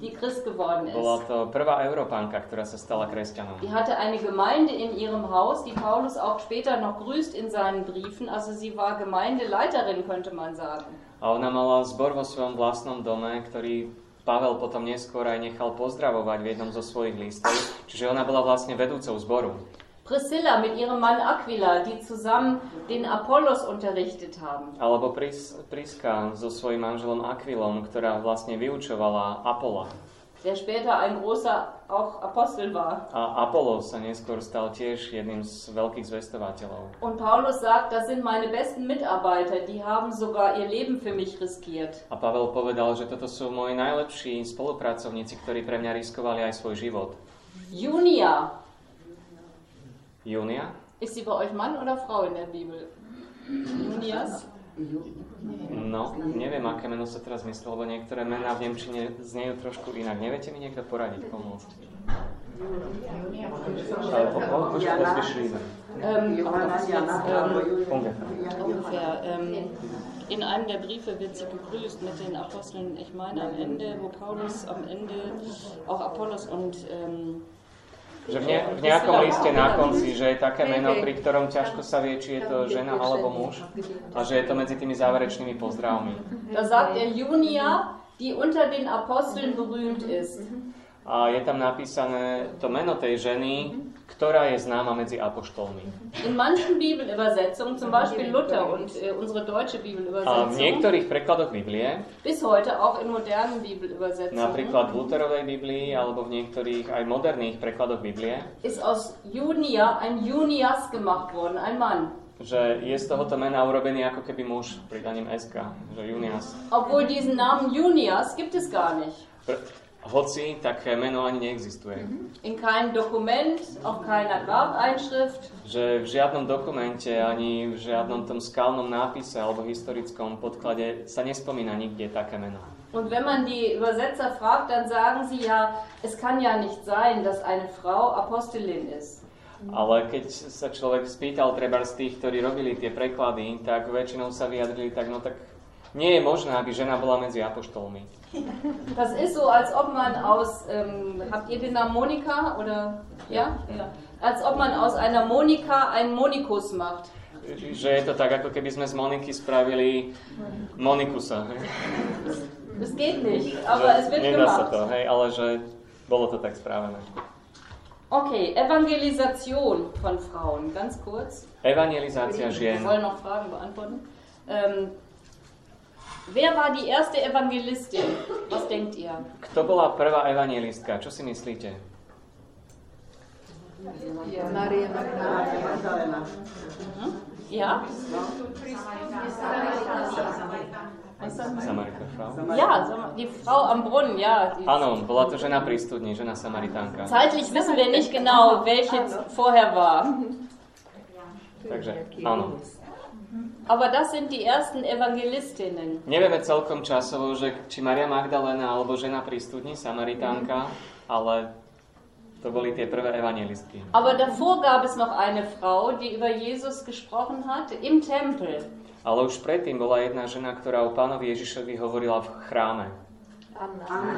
die Christ geworden Bola ist. to prvá Európanka, ktorá sa stala kresťanom. Die hatte eine Gemeinde in ihrem Haus, die Paulus auch später noch grüßt in seinen Briefen. Also sie war Gemeindeleiterin, könnte man sagen. A ona mala zbor vo svojom vlastnom dome, ktorý Pavel potom neskôr aj nechal pozdravovať v jednom zo svojich listov. Čiže ona bola vlastne vedúcou zboru. Priscilla mit ihrem Mann Aquila, die zusammen den Apollos unterrichtet haben. Alebo Pris, Priska so svojím manželom Aquilom, ktorá vlastne vyučovala Apola. der später ein großer auch Apostel war. A Apollos sa neskôr stal tiež jedným z veľkých zvestovateľov. Und Paulus sagt, das sind meine besten Mitarbeiter, die haben sogar ihr Leben für mich riskiert. A Pavel povedal, že toto sú moji najlepší spolupracovníci, ktorí pre mňa riskovali aj svoj život. Junia, Júnia? ist sie bei euch Mann oder Frau in der Bibel? Junias? No, neviem, aké meno sa teraz myslí, lebo niektoré mená v Nemčine znejú trošku inak. Neviete mi niekto poradiť, pomôcť? Ungefähr. ungefähr. Ähm, in einem der Briefe wird sie begrüßt mit den Aposteln, ich meine am Ende, wo Paulus am Ende auch Apollos und ähm, Že v, ne, v nejakom liste na konci, že je také meno, pri ktorom ťažko sa vie, či je to žena alebo muž a že je to medzi tými záverečnými pozdravmi. da sagt er Junia, die unter den Aposteln berühmt ist. A je tam napísané to meno tej ženy, ktorá je známa medzi apoštolmi. In manchen Bibelübersetzungen, zum Beispiel Luther und äh, unsere deutsche A v Bibelübersetzung, niektorých prekladoch Biblie, bis heute auch in modernen Bibelübersetzungen, napríklad v Luterovej Biblii alebo v niektorých aj moderných prekladoch Biblie, ist aus Junia ein Junias gemacht worden, ein Mann. že je z tohoto mena urobený ako keby muž pridaním SK, že Junias. Obwohl diesen Namen Junias gibt es gar nicht. Pr- hoci také meno ani neexistuje. In keinem Dokument, auf keiner Grabeinschrift. Že v žiadnom dokumente ani v žiadnom tom skalnom nápise alebo historickom podklade sa nespomína nikde také meno. Und wenn man die Übersetzer fragt, dann sagen sie ja, es kann ja nicht sein, dass eine Frau Apostelin ist. Ale keď sa človek spýtal treba z tých, ktorí robili tie preklady, tak väčšinou sa vyjadrili tak, no tak nie je možné, aby žena bola medzi apoštolmi. Das ist so, als ob man aus, ähm, habt ihr den Namen Monika oder, ja? ja? Als ob man aus einer Monika einen Monikus macht. Že je to tak, ako keby sme z Moniky spravili Monikusa. Das geht nicht, aber es wird Nedá sa gemacht. to, hej, ale že bolo to tak spravené. Okay, Evangelisation von Frauen, ganz kurz. Evangelizácia Wir žien. wollen noch Fragen beantworten. Ähm, wer war die erste Evangelistin? Was denkt ihr? Kto bola prvá evangelistka? Čo si myslíte? Maria Magdalena. Ja? Samarita Frau? Ja, die Frau am Brunnen, ja. Die Áno, bola to žena pri studni, žena Samaritánka. Zeitlich wissen wir nicht genau, welche vorher war. Takže áno. Aber das sind die ersten Evangelistinnen. Nevieme celkom časovo, že či Maria Magdalena alebo žena pri studni, Samaritánka, ale to boli tie prvé evangelistky. Aber davor gab es noch eine Frau, die über Jesus gesprochen hat im Tempel. Ale už predtým bola jedna žena, ktorá o pánovi Ježišovi hovorila v chráme. Anna. Anna,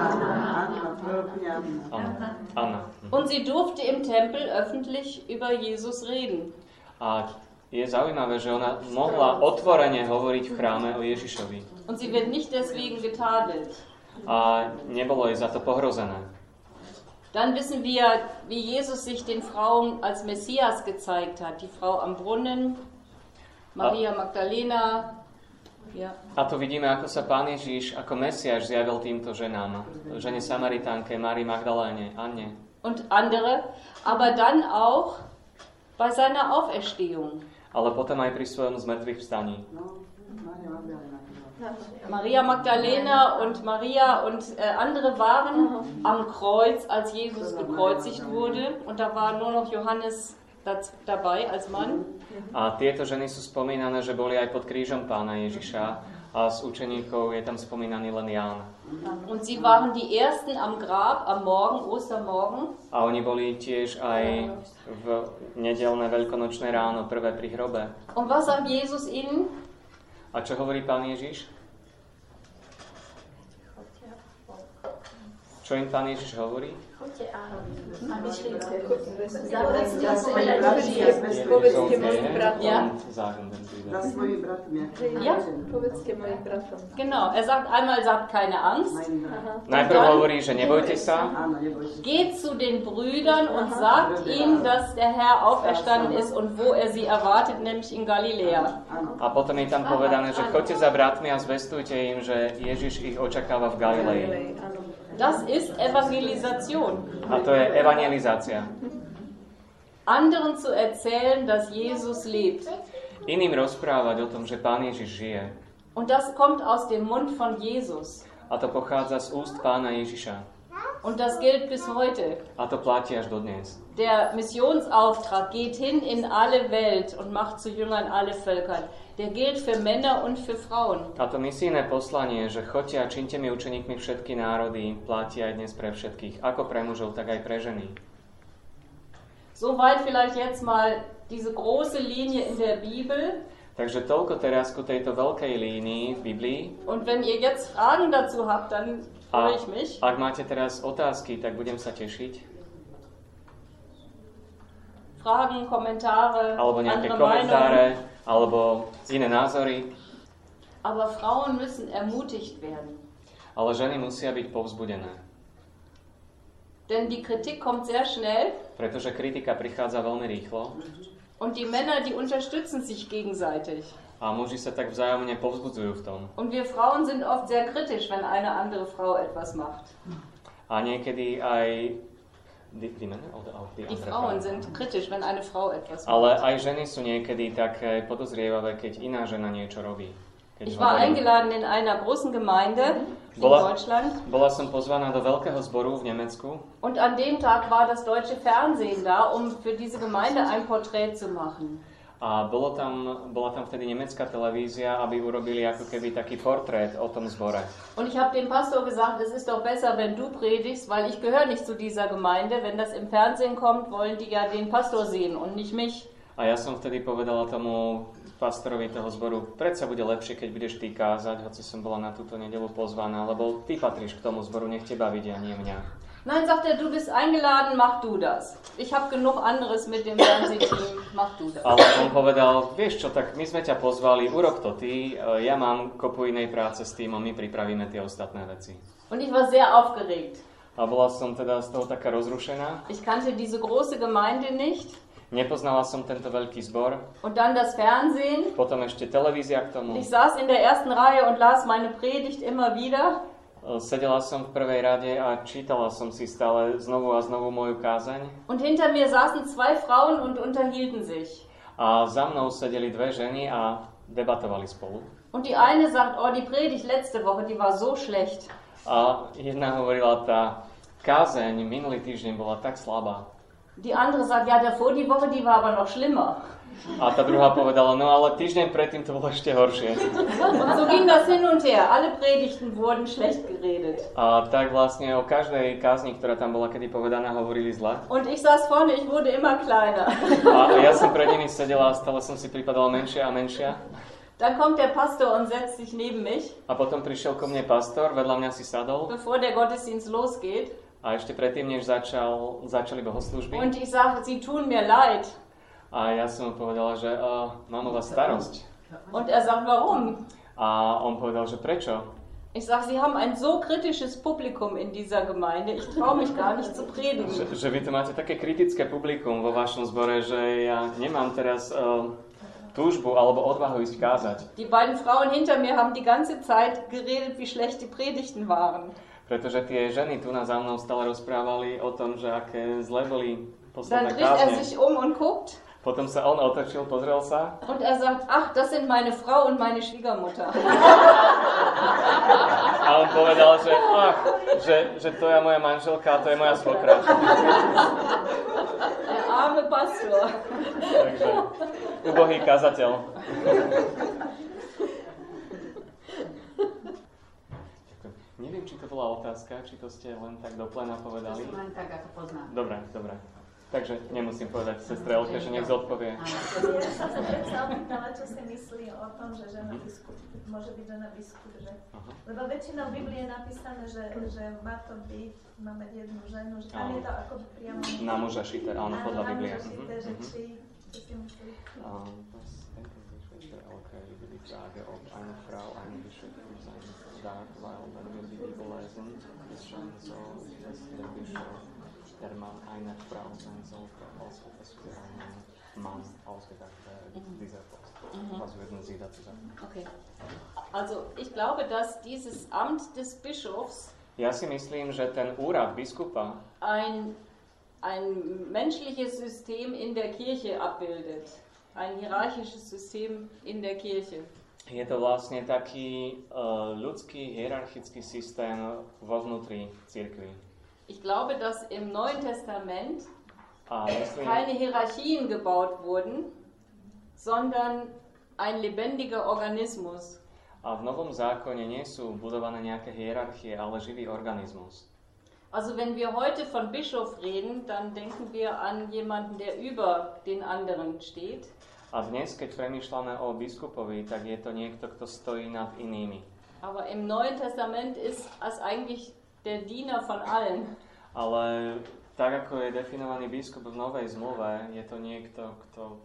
Anna, Anna. Mhm. Und sie durfte im Tempel öffentlich über Jesus reden. A je zaujímavé, že ona mohla otvorene hovoriť v chráme o Ježišovi. Und sie wird nicht deswegen getadelt. A nebolo jej za to pohrozené. Dann wissen wir, wie Jesus sich den Frauen als Messias gezeigt hat. Die Frau am Brunnen, Maria Magdalena. Ja. A to vidíme, ako sa pán Ježiš ako Mesiáš zjavil týmto ženám. Žene Samaritánke, Márii Magdaléne, Anne. Und andere, aber dann auch bei seiner Auferstehung. Ale potom aj pri svojom zmrtvých vstaní. No, Maria Magdalena. Und Maria und äh, andere waren am Kreuz, als Jesus gekreuzigt wurde. Und da war nur noch Johannes dabei als Mann. A tieto ženy sú spomínané, že boli aj pod krížom pána Ježiša. A z učeníkov je tam spomínaný len Ján. Und sie waren die ersten am Grab am Morgen, Ostermorgen. A oni boli tiež aj v nedelné veľkonočné ráno, prvé pri hrobe. Und was sagt Jesus ihnen? A čo hovorí pán Ježiš? Čo im pán Ježiš hovorí? Povedzte mojim bratom. Ja. Sagen den Brüdern. Za svojim bratom, jak Ja. Povedzte mojim bratom. Genau, er sagt einmal, sagt keine Angst. Najprv hovorí, že nebojte sa. Geht zu den Brüdern und sagt ihnen, dass der Herr auferstanden ist und wo er sie erwartet, nämlich in Galiläa. A potom je tam povedané, že choďte za bratmi a zvestujte im, že Ježiš ich očakáva v Galilei. Áno. Das ist Evangelisation. A to je evangelizácia. Anderen zu erzählen, dass Jesus lebt. Iným rozprávať o tom, že pán Ježiš žije. Und das kommt aus dem Mund von Jesus. A to pochádza z úst pána Ježiša. Und das gilt bis heute. A to platí až dodnes. Der Missionsauftrag geht hin in alle Welt und macht zu Jüngern alle Völker. Der gilt für Männer und für Frauen. A to misijné poslanie, že choďte a činte mi učeníkmi všetky národy, platí aj dnes pre všetkých, ako pre mužov, tak aj pre ženy. Soweit vielleicht jetzt mal diese große Linie in der Bibel. Takže toľko teraz ku tejto veľkej línii v Biblii. Und wenn ihr jetzt Fragen dazu habt, dann freue ich mich. ak máte teraz otázky, tak budem sa tešiť. Fragen, Kommentare, Alebo nejaké komentáre, Meinungen. Alebo iné názory. Aber Frauen müssen ermutigt werden. Ale ženy musia byť povzbudené. Denn die Kritik kommt sehr schnell Pretože kritika prichádza veľmi rýchlo und die Männer, die unterstützen sich gegenseitig. a muži sa tak vzájomne povzbudzujú v tom. Und wir Frauen sind oft sehr kritisch, wenn eine andere Frau etwas macht. A niekedy aj... Die, Männer oder auch die Die Frauen sind kritisch, wenn eine Frau etwas macht. Ale aj ženy sú niekedy také podozrievavé, keď iná žena niečo robí. Keď Ich war eingeladen in einer großen Gemeinde in Bola- Deutschland Bola som pozvaná do veľkého zboru v Nemecku und an dem Tag war das deutsche Fernsehen da, um für diese Gemeinde ein Porträt zu machen. A bolo tam, bola tam vtedy nemecká televízia, aby urobili ako keby taký portrét o tom zbore. Und ich habe dem Pastor gesagt, es ist doch besser, wenn du predigst, weil ich gehöre nicht zu dieser Gemeinde. Wenn das im Fernsehen kommt, wollen die ja den Pastor sehen und nicht mich. A ja som vtedy povedala tomu pastorovi toho zboru, predsa bude lepšie, keď budeš ty kázať, hoci som bola na túto nedelu pozvaná, lebo ty patríš k tomu zboru, nech teba vidia, nie mňa. Nein, sagt er, du bist eingeladen, mach du das. Ich habe genug anderes mit dem Fernsehteam, mach du das. Ale on povedal, vieš čo, tak my sme ťa pozvali, urob to ty, e, ja mám kopu inej práce s týmom, my pripravíme tie ostatné veci. Und ich war sehr aufgeregt. A bola som teda z toho taká rozrušená. Ich kannte diese große Gemeinde nicht. Nepoznala som tento veľký zbor. Und dann das Fernsehen. Potom ešte televízia k tomu. Ich saß in der ersten Reihe und las meine Predigt immer wieder. E, sedela som v prvej rade a čítala som si stále znovu a znovu moju kázeň. Und hinter mir saßen zwei Frauen und unterhielten sich. A za mnou sedeli dve ženy a debatovali spolu. Und die eine sagt, oh, die Predigt letzte Woche, die war so schlecht. A jedna hovorila, tá kázeň minulý týždeň bola tak slabá. Die andere sagt, ja, davor die Woche, die war aber noch schlimmer. A tá druhá povedala, no ale týždeň predtým to bolo ešte horšie. Und so ging das hin und her. Alle Predigten wurden schlecht geredet. A tak vlastne o každej kázni, ktorá tam bola kedy povedaná, hovorili zle. Und ich saß vorne, ich wurde immer kleiner. A ja som pred nimi sedela a stále som si pripadala menšia a menšia. Dann kommt der Pastor und setzt sich neben mich, A potom prišiel ko mne pastor, vedľa mňa si sadol bevor der Gottesdienst losgeht. A ešte predtým, než začal, začali bohoslužby. Und ich sage, Sie tun mir leid. A ja som mu povedala, že uh, mám o vás starosť. Und er sagt, warum? A on povedal, že prečo? Ich sage, Sie haben ein so kritisches Publikum in dieser Gemeinde, ich traue mich gar nicht zu predigen. Že, že vy tu máte také kritické publikum vo vašom zbore, že ja nemám teraz uh, túžbu alebo odvahu ísť kázať. Die beiden Frauen hinter mir haben die ganze Zeit geredet, wie schlecht die Predigten waren. Pretože tie ženy tu na za mnou stále rozprávali o tom, že aké zle boli Dann posledné dreht er sich um und guckt Potom sa on otočil, pozrel sa und er sagt, ach, das sind meine Frau und meine Schwiegermutter. a on povedal, že, ach, že, že to je moja manželka a to je moja svokra. Der arme Pastor. Takže ubohý kazateľ. Ďakujem. Neviem, či to bola otázka, či to ste len tak do plena povedali. Len tak, ako poznám. Dobre, dobre. Takže nemusím povedať sestre Elke, že nech zodpovie. Ja som sa predsa opýtala, čo si myslí o tom, že žena biskup, môže byť žena biskup, že... Aha. Lebo väčšinou v Biblii je napísané, že, že má to byť, má mať jednu ženu, že tam je to ako priamo... Na muža šité, áno, podľa na Biblie. muža šité, že Mhm, mhm. či, čo si myslí. Ähm, was denken Sie, Schwester Elke, über die Frage, ob eine Frau eine Bischöfin sein darf, weil wenn wir die Bibel lesen, ist schon so, dass der Bischof, der Mann einer Frau sein sollte, also dass für einen Mann ausgedacht wäre, dieser Post. Was würden Sie dazu sagen? Okay. Also ich glaube, dass dieses Amt des Bischofs Ja si myslím, že ten úrad biskupa ein, ein menschliches System in der Kirche abbildet. Ein hierarchisches System in der Kirche. Je to vlastne taký uh, ľudský hierarchický systém vo vnútri cirkvi. Ich glaube, dass im Neuen Testament myslím, keine Hierarchien gebaut wurden, sondern ein lebendiger Organismus. A v Novom zákone nie sú budované nejaké hierarchie, ale živý organizmus. Also wenn wir heute von Bischof reden, dann denken wir an jemanden, der über den anderen steht. A dnes, keď premýšľame o biskupovi, tak je to niekto, kto stojí nad inými. Aber im Neuen Testament ist es eigentlich der Diener von allen. Ale tak, ako je definovaný biskup v Novej zmluve, je to niekto, kto,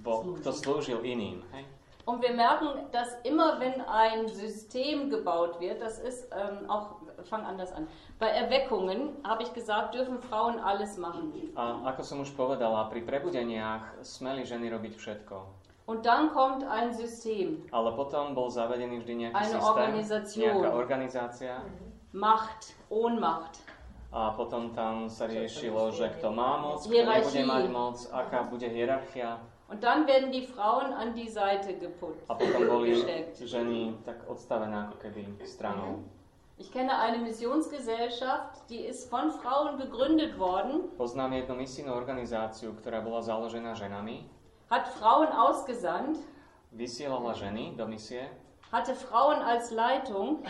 bol, kto slúžil iným. Hej? Und wir merken, dass immer wenn ein System gebaut wird, das ist ähm, auch, fang anders an. Bei Erweckungen, habe ich gesagt, dürfen Frauen alles machen. A ako som už povedala, pri prebudeniach smeli ženy robiť všetko. Und dann kommt ein System, Ale potom bol zavedený vždy nejaký Eine systém, Organisation. nejaká organizácia. Macht, Ohnmacht. A potom tam sa riešilo, že kto má moc, kto nebude mať moc, aká bude hierarchia. Und dann werden die Frauen an die Seite geputzt. A potom boli Gesteckt. ženy tak odstavené ako keby stranou. Ich kenne eine Missionsgesellschaft, die ist von Frauen gegründet worden. Poznám jednu misijnú organizáciu, ktorá bola založená ženami. hat Frauen ausgesandt, vysielala ženy do misie, hatte Frauen als Leitung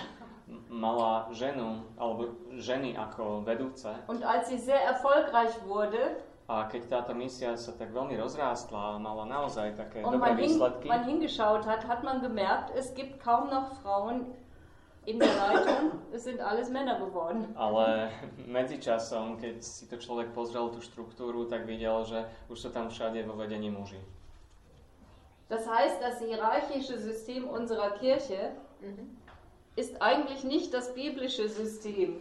mala ženu, alebo ženy ako vedúce. und als sie sehr erfolgreich wurde A keď táto misia sa tak veľmi rozrástla a mala naozaj také und dobré man, výsledky, man hingeschaut hat, hat man gemerkt, es gibt kaum noch Frauen in der Leitung, es sind alles Männer geworden. ale medzičasom, keď si to človek pozrel tú štruktúru, tak videl, že už sú tam všade vo vedení muži. Das heißt, das hierarchische System unserer Kirche ist eigentlich nicht das biblische System.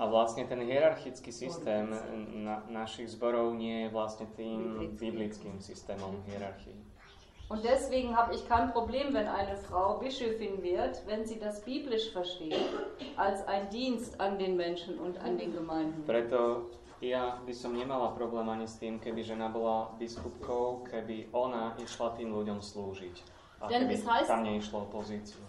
A vlastne ten hierarchický systém na, našich zborov nie je vlastne tým biblickým systémom hierarchii. Und deswegen habe ich kein Problem, wenn eine Frau Bischöfin wird, wenn sie das biblisch versteht, als ein Dienst an den Menschen und an den Gemeinden. Preto ja by som nemala problém ani s tým, keby žena bola biskupkou, keby ona išla tým ľuďom slúžiť. A Denn es heißt-.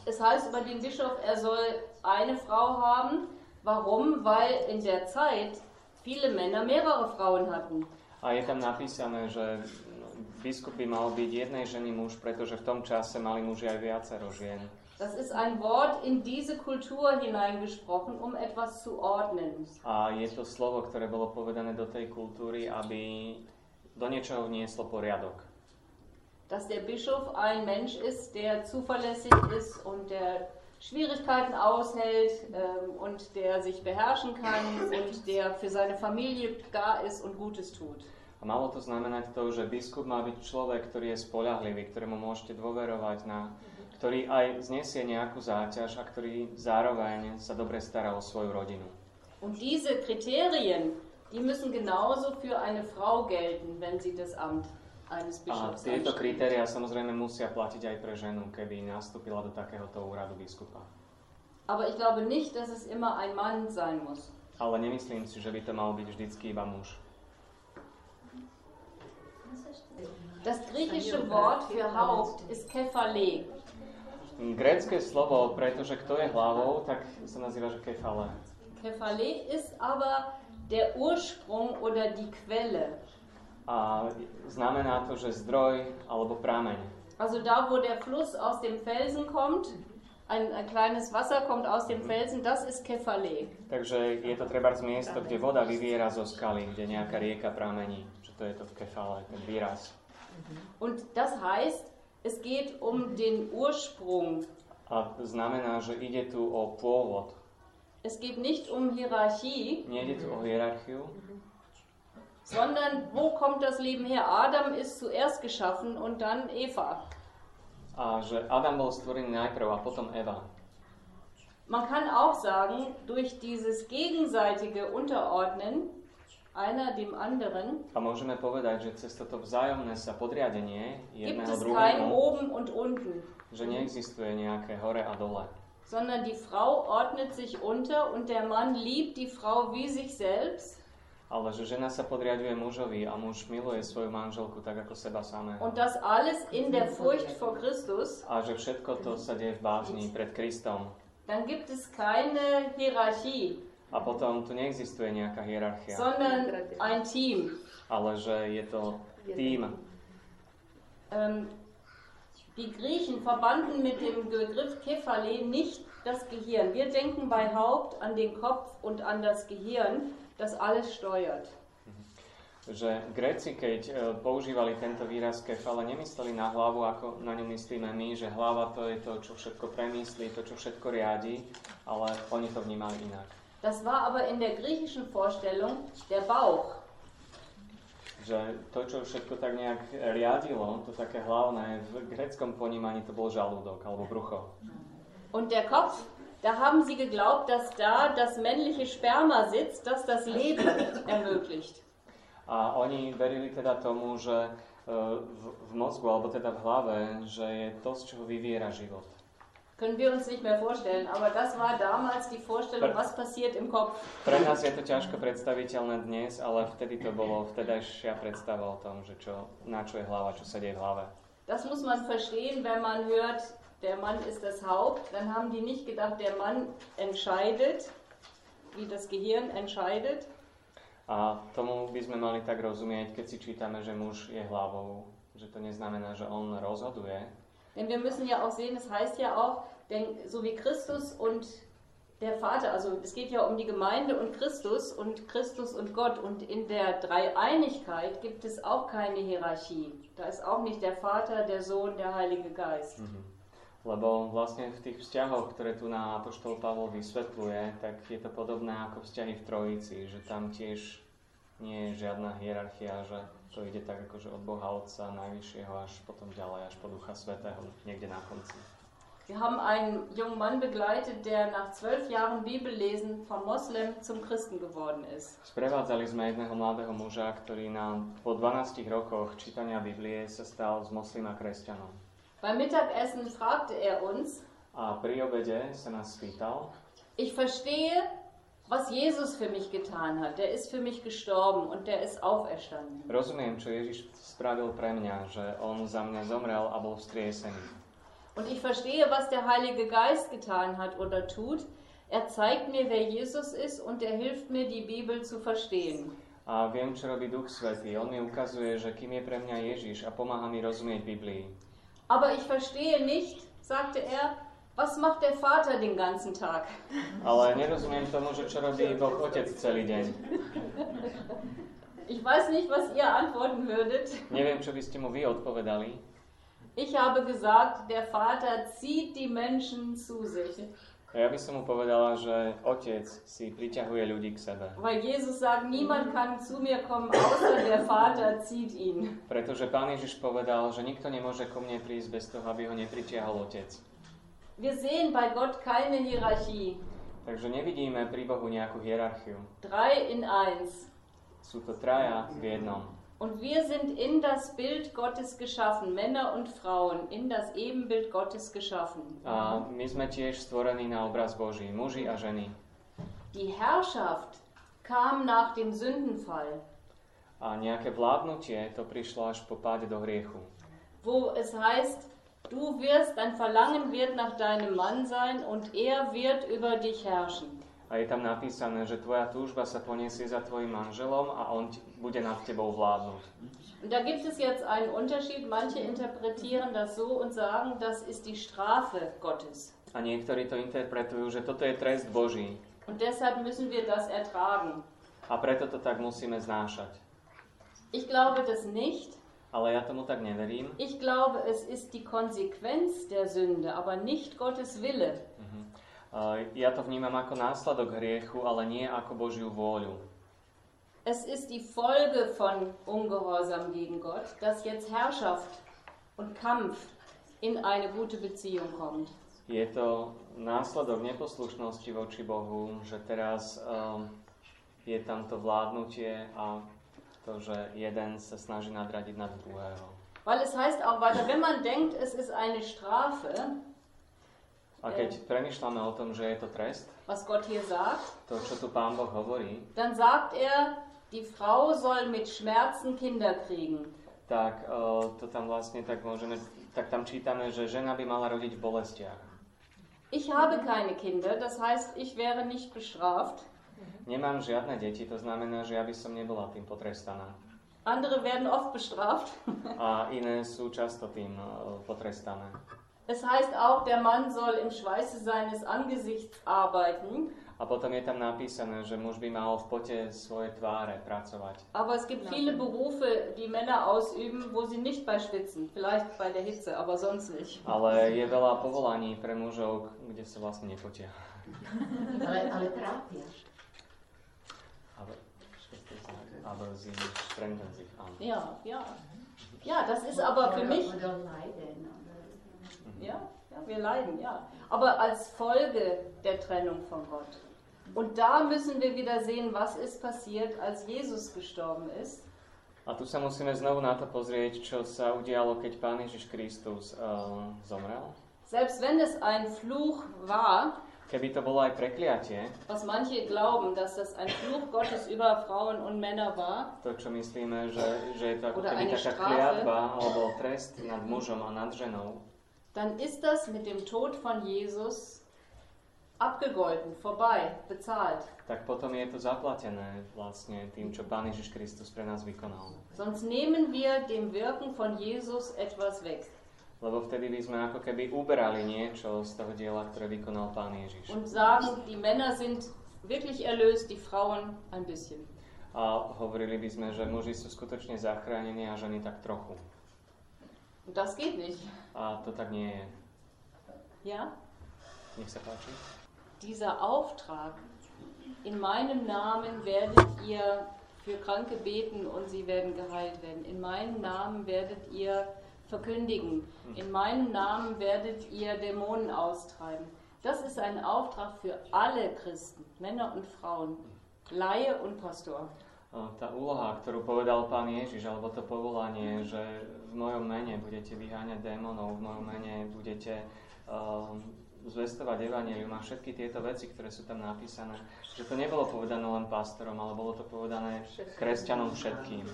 Es heißt über den Bischof, er soll eine Frau haben. Warum? Weil in der Zeit viele Männer mehrere Frauen hatten. A je tam napísané, že biskup by mal byť jednej ženy muž, pretože v tom čase mali muži aj viacero žien. Das ist ein Wort in diese Kultur hineingesprochen, um etwas zu ordnen. A je to slovo, ktoré bolo povedané do tej kultúry, aby do niečoho vnieslo poriadok. Dass der Bischof ein Mensch ist, der zuverlässig ist und der Schwierigkeiten aushält ähm, und der sich beherrschen kann und der für seine Familie da ist und Gutes tut. A malo to znamenať to, že biskup má byť človek, ktorý je spolahlivý, ktorému môžete dôverovať, na, ktorý aj znesie nejakú záťaž a ktorý zároveň sa dobre stará o svoju rodinu. Und diese Kriterien, die müssen genauso für eine Frau gelten, wenn sie das Amt A tieto kritéria samozrejme musia platiť aj pre ženu, keby nastúpila do takéhoto úradu biskupa. Aber ich glaube nicht, dass es immer ein Mann sein muss. Ale nemyslím si, že by to mal byť vždycky iba muž. Das griechische Wort für Haupt ist Kephale. Grécké slovo, pretože kto je hlavou, tak sa nazýva, že kefale. Kephale ist aber der Ursprung oder die Quelle. A znamená to, že zdroj alebo prameň. Also da, wo der Fluss aus dem Felsen kommt, ein, ein kleines Wasser kommt aus dem Felsen, das ist Kephale. Takže je to treba z miesto, kde voda vyviera zo skaly, kde nejaká rieka pramení. Že to je to kefale, ten výraz. Und das heißt, es geht um den Ursprung. A znamená, že ide tu o pôvod. Es geht nicht um Hierarchie, Nejde tu o hierarchiu, sondern wo kommt das Leben her? Adam ist zuerst geschaffen und dann Eva. a že Adam bol stvorený najprv a potom Eva. Man kann auch sagen, durch dieses gegenseitige Unterordnen einer dem anderen A môžeme povedať, že cez toto vzájomné sa podriadenie gibt jedného es kein Oben und Unten, že neexistuje nejaké hore a dole. sondern die Frau ordnet sich unter und der Mann liebt die Frau wie sich selbst Ale že žena sa podriaduje mužovi a muž miluje svoju manželku tak ako seba samého. und das alles in der Furcht vor Christus, A že všetko to sa deje v bázni pred Kristom. dann gibt es keine Hierarchie, A potom tu neexistuje nejaká hierarchia, sondern ein Team. ale že je to tým. Ähm, die Griechen verbanden mit dem Begriff Kephale nicht das Gehirn. Wir denken bei Haupt an den Kopf und an das Gehirn, das alles steuert. Že Gréci, keď e, používali tento výraz kefale, nemysleli na hlavu, ako na ňu myslíme my, že hlava to je to, čo všetko premyslí, to, čo všetko riadi, ale oni to vnímali inak. Das war aber in der griechischen Vorstellung der Bauch. Že to, čo všetko tak nejak riadilo, to také hlavné, v gréckom ponímaní to bol žalúdok alebo brucho. Und der Kopf, da haben sie geglaubt, dass da das männliche Sperma sitzt, das das Leben ermöglicht. A oni verili teda tomu, že e, v, v mozgu, alebo teda v hlave, že je to, z čoho vyviera život. Können wir uns nicht mehr vorstellen, aber das war damals die Vorstellung, was passiert im Kopf. Pre nás je to ťažko predstaviteľné dnes, ale vtedy to bolo vtedajšia predstava o tom, že čo, na čo je hlava, čo sa deje v hlave. Das muss man verstehen, wenn man hört, der Mann ist das Haupt. Dann haben die nicht gedacht, der Mann entscheidet, wie das Gehirn entscheidet, A tomu by sme mali tak rozumieť, keď si čítame, že muž je hlavou, že to neznamená, že on rozhoduje, Denn wir müssen ja auch sehen, es heißt ja auch, denn so wie Christus und der Vater, also es geht ja um die Gemeinde und Christus und Christus und Gott und in der Dreieinigkeit gibt es auch keine Hierarchie. Da ist auch nicht der Vater, der Sohn, der Heilige Geist. Lebo vlastne v tých vzťahoch, ktoré tu na Apoštol Pavol vysvetľuje, tak je to podobné ako vzťahy v Trojici, že tam tiež nie je žiadna hierarchia, že to ide tak akože od Boha Otca najvyššieho až potom ďalej, až po Ducha Svetého, niekde na konci. Wir haben einen jungen Mann begleitet, der nach zwölf Jahren Bibellesen vom Moslem zum Christen geworden ist. Sprevádzali sme jedného mladého muža, ktorý nám po 12 rokoch čítania Biblie sa stal z moslima kresťanom. Beim Mittagessen fragte er uns, A obede ich verstehe, was Jesus für mich getan hat. Der ist für mich gestorben und der ist auferstanden. rozumiem, čo Ježiš spravil pre mňa, že on za mňa zomrel a bol vzkriesený. Und ich verstehe, was der Heilige Geist getan hat oder tut. Er zeigt mir, wer Jesus ist und er hilft mir, die Bibel zu verstehen. A viem, čo robí Duch Svetý. On mi ukazuje, že kým je pre mňa Ježiš a pomáha mi rozumieť Biblii. Aber ich verstehe nicht, sagte er, was macht der Vater den ganzen Tag? Ale nerozumiem tomu, že čo robí Boh Otec celý deň. Ich weiß nicht, was ihr antworten würdet. Neviem, čo by ste mu vy odpovedali. Ich habe gesagt, der Vater zieht die Menschen zu sich. A ja by som mu povedala, že Otec si priťahuje ľudí k sebe. Weil Jesus sagt, niemand kann zu mir kommen, außer der Vater zieht ihn. Pretože Pán Ježiš povedal, že nikto nemôže ku mne prísť bez toho, aby ho nepritiahol Otec. Wir sehen bei Gott keine Hierarchie. Takže nevidíme pri Bohu nejakú hierarchiu. Drei in eins. Sú to traja v jednom. Und wir sind in das Bild Gottes geschaffen, Männer und Frauen, in das Ebenbild Gottes geschaffen. A my sme tiež stvorení na obraz Boží, muži a ženy. Die Herrschaft kam nach dem Sündenfall, A nejaké vládnutie to prišlo až po páde do hriechu. wo es heißt, du wirst, dein Verlangen wird nach deinem Mann sein und er wird über dich herrschen. A je tam napísané, že tvoja túžba sa poniesie za tvojim manželom a on bude nad tebou vládnuť. Da gibt es jetzt einen Unterschied. Manche interpretieren das so und sagen, das ist die Strafe Gottes. A niektorí to interpretujú, že toto je trest Boží Und deshalb müssen wir das ertragen. a preto to tak musíme znášať. Ich glaube das nicht. Ale ja tomu tak neverím. Ich glaube, es ist die Konsequenz der Sünde, aber nicht Gottes Wille. Uh, Ja to vnímam ako následok hriechu, ale nie ako Božiu vôľu. Es ist die Folge von Ungehorsam gegen Gott, dass jetzt Herrschaft und Kampf in eine gute Beziehung kommt. Je to následok neposlušnosti voči Bohu, že teraz um, je tam to vládnutie a to, že jeden sa snaží nadradiť nad druhého. Weil es heißt auch weiter, wenn man denkt, es ist eine Strafe, A keď premyšľame o tom, že je to trest, was Gott hier sagt, to, čo tu Pán Boh hovorí, dann sagt er, die Frau soll mit Schmerzen Kinder kriegen. tak uh, to tam vlastne tak môžeme, tak tam čítame, že žena by mala rodiť v bolestiach. Ich habe keine Kinder, das heißt, ich wäre nicht bestraft. Nemám žiadne deti, to znamená, že ja by som nebola tým potrestaná. Andere werden oft bestraft. A iné sú často tým uh, potrestané. Es heißt auch, der Mann soll im Schweiße seines Angesichts arbeiten. A potom je tam napísané, že muž by mal v pote svojej tváre pracovať. Aber es gibt viele Berufe, die Männer ausüben, wo sie nicht bei schwitzen. Vielleicht bei der Hitze, aber sonst nicht. Ale je veľa povolaní pre mužov, kde sa vlastne nepotia. Ale, ale trápia. Aber, aber sie sprengen sich an. Ja, ja. Ja, das ist aber für mich, Oder leiden. Ja, ja, wir leiden, ja. Aber als Folge der Trennung von Gott. Und da müssen wir wieder sehen, was ist passiert, als Jesus gestorben ist. A tu sa musíme znovu na to pozrieť, čo sa udialo, keď Pán Ježiš Kristus uh, zomrel. Selbst wenn es ein Fluch war, Keby to bolo aj prekliatie, was manche glauben, dass das ein Fluch Gottes über Frauen und Männer war, to čo myslíme, že, že je to ako keby taká kliatba alebo trest nad mužom a nad ženou, dann ist das mit dem Tod von Jesus abgegolten, vorbei, bezahlt. tak potom je to zaplatené vlastne tým, čo Pán Ježiš Kristus pre nás vykonal. Sonst nehmen wir dem Wirken von Jesus etwas weg Lebo vtedy by sme ako keby uberali niečo z toho diela, ktoré vykonal Pán Ježiš. und sagen, die Männer sind wirklich erlöst, die Frauen ein bisschen. A hovorili by sme, že muži sú skutočne zachránení a ženy tak trochu. Und das geht nicht. A to tak nie je. Ja? Nech sa páči. Dieser Auftrag, in meinem Namen werdet ihr für Kranke beten und sie werden geheilt werden. In meinem Namen werdet ihr verkündigen. In meinem Namen werdet ihr Dämonen austreiben. Das ist ein Auftrag für alle Christen, Männer und Frauen, Laie und Pastor. Tá úloha, ktorú povedal Pán Ježiš, alebo to povolanie, že v mojom mene budete vyháňať démonov, v mojom mene budete um, zvestovať evanelium a všetky tieto veci, ktoré sú tam napísané, že to nebolo povedané len pastorom, ale bolo to povedané kresťanom všetkým.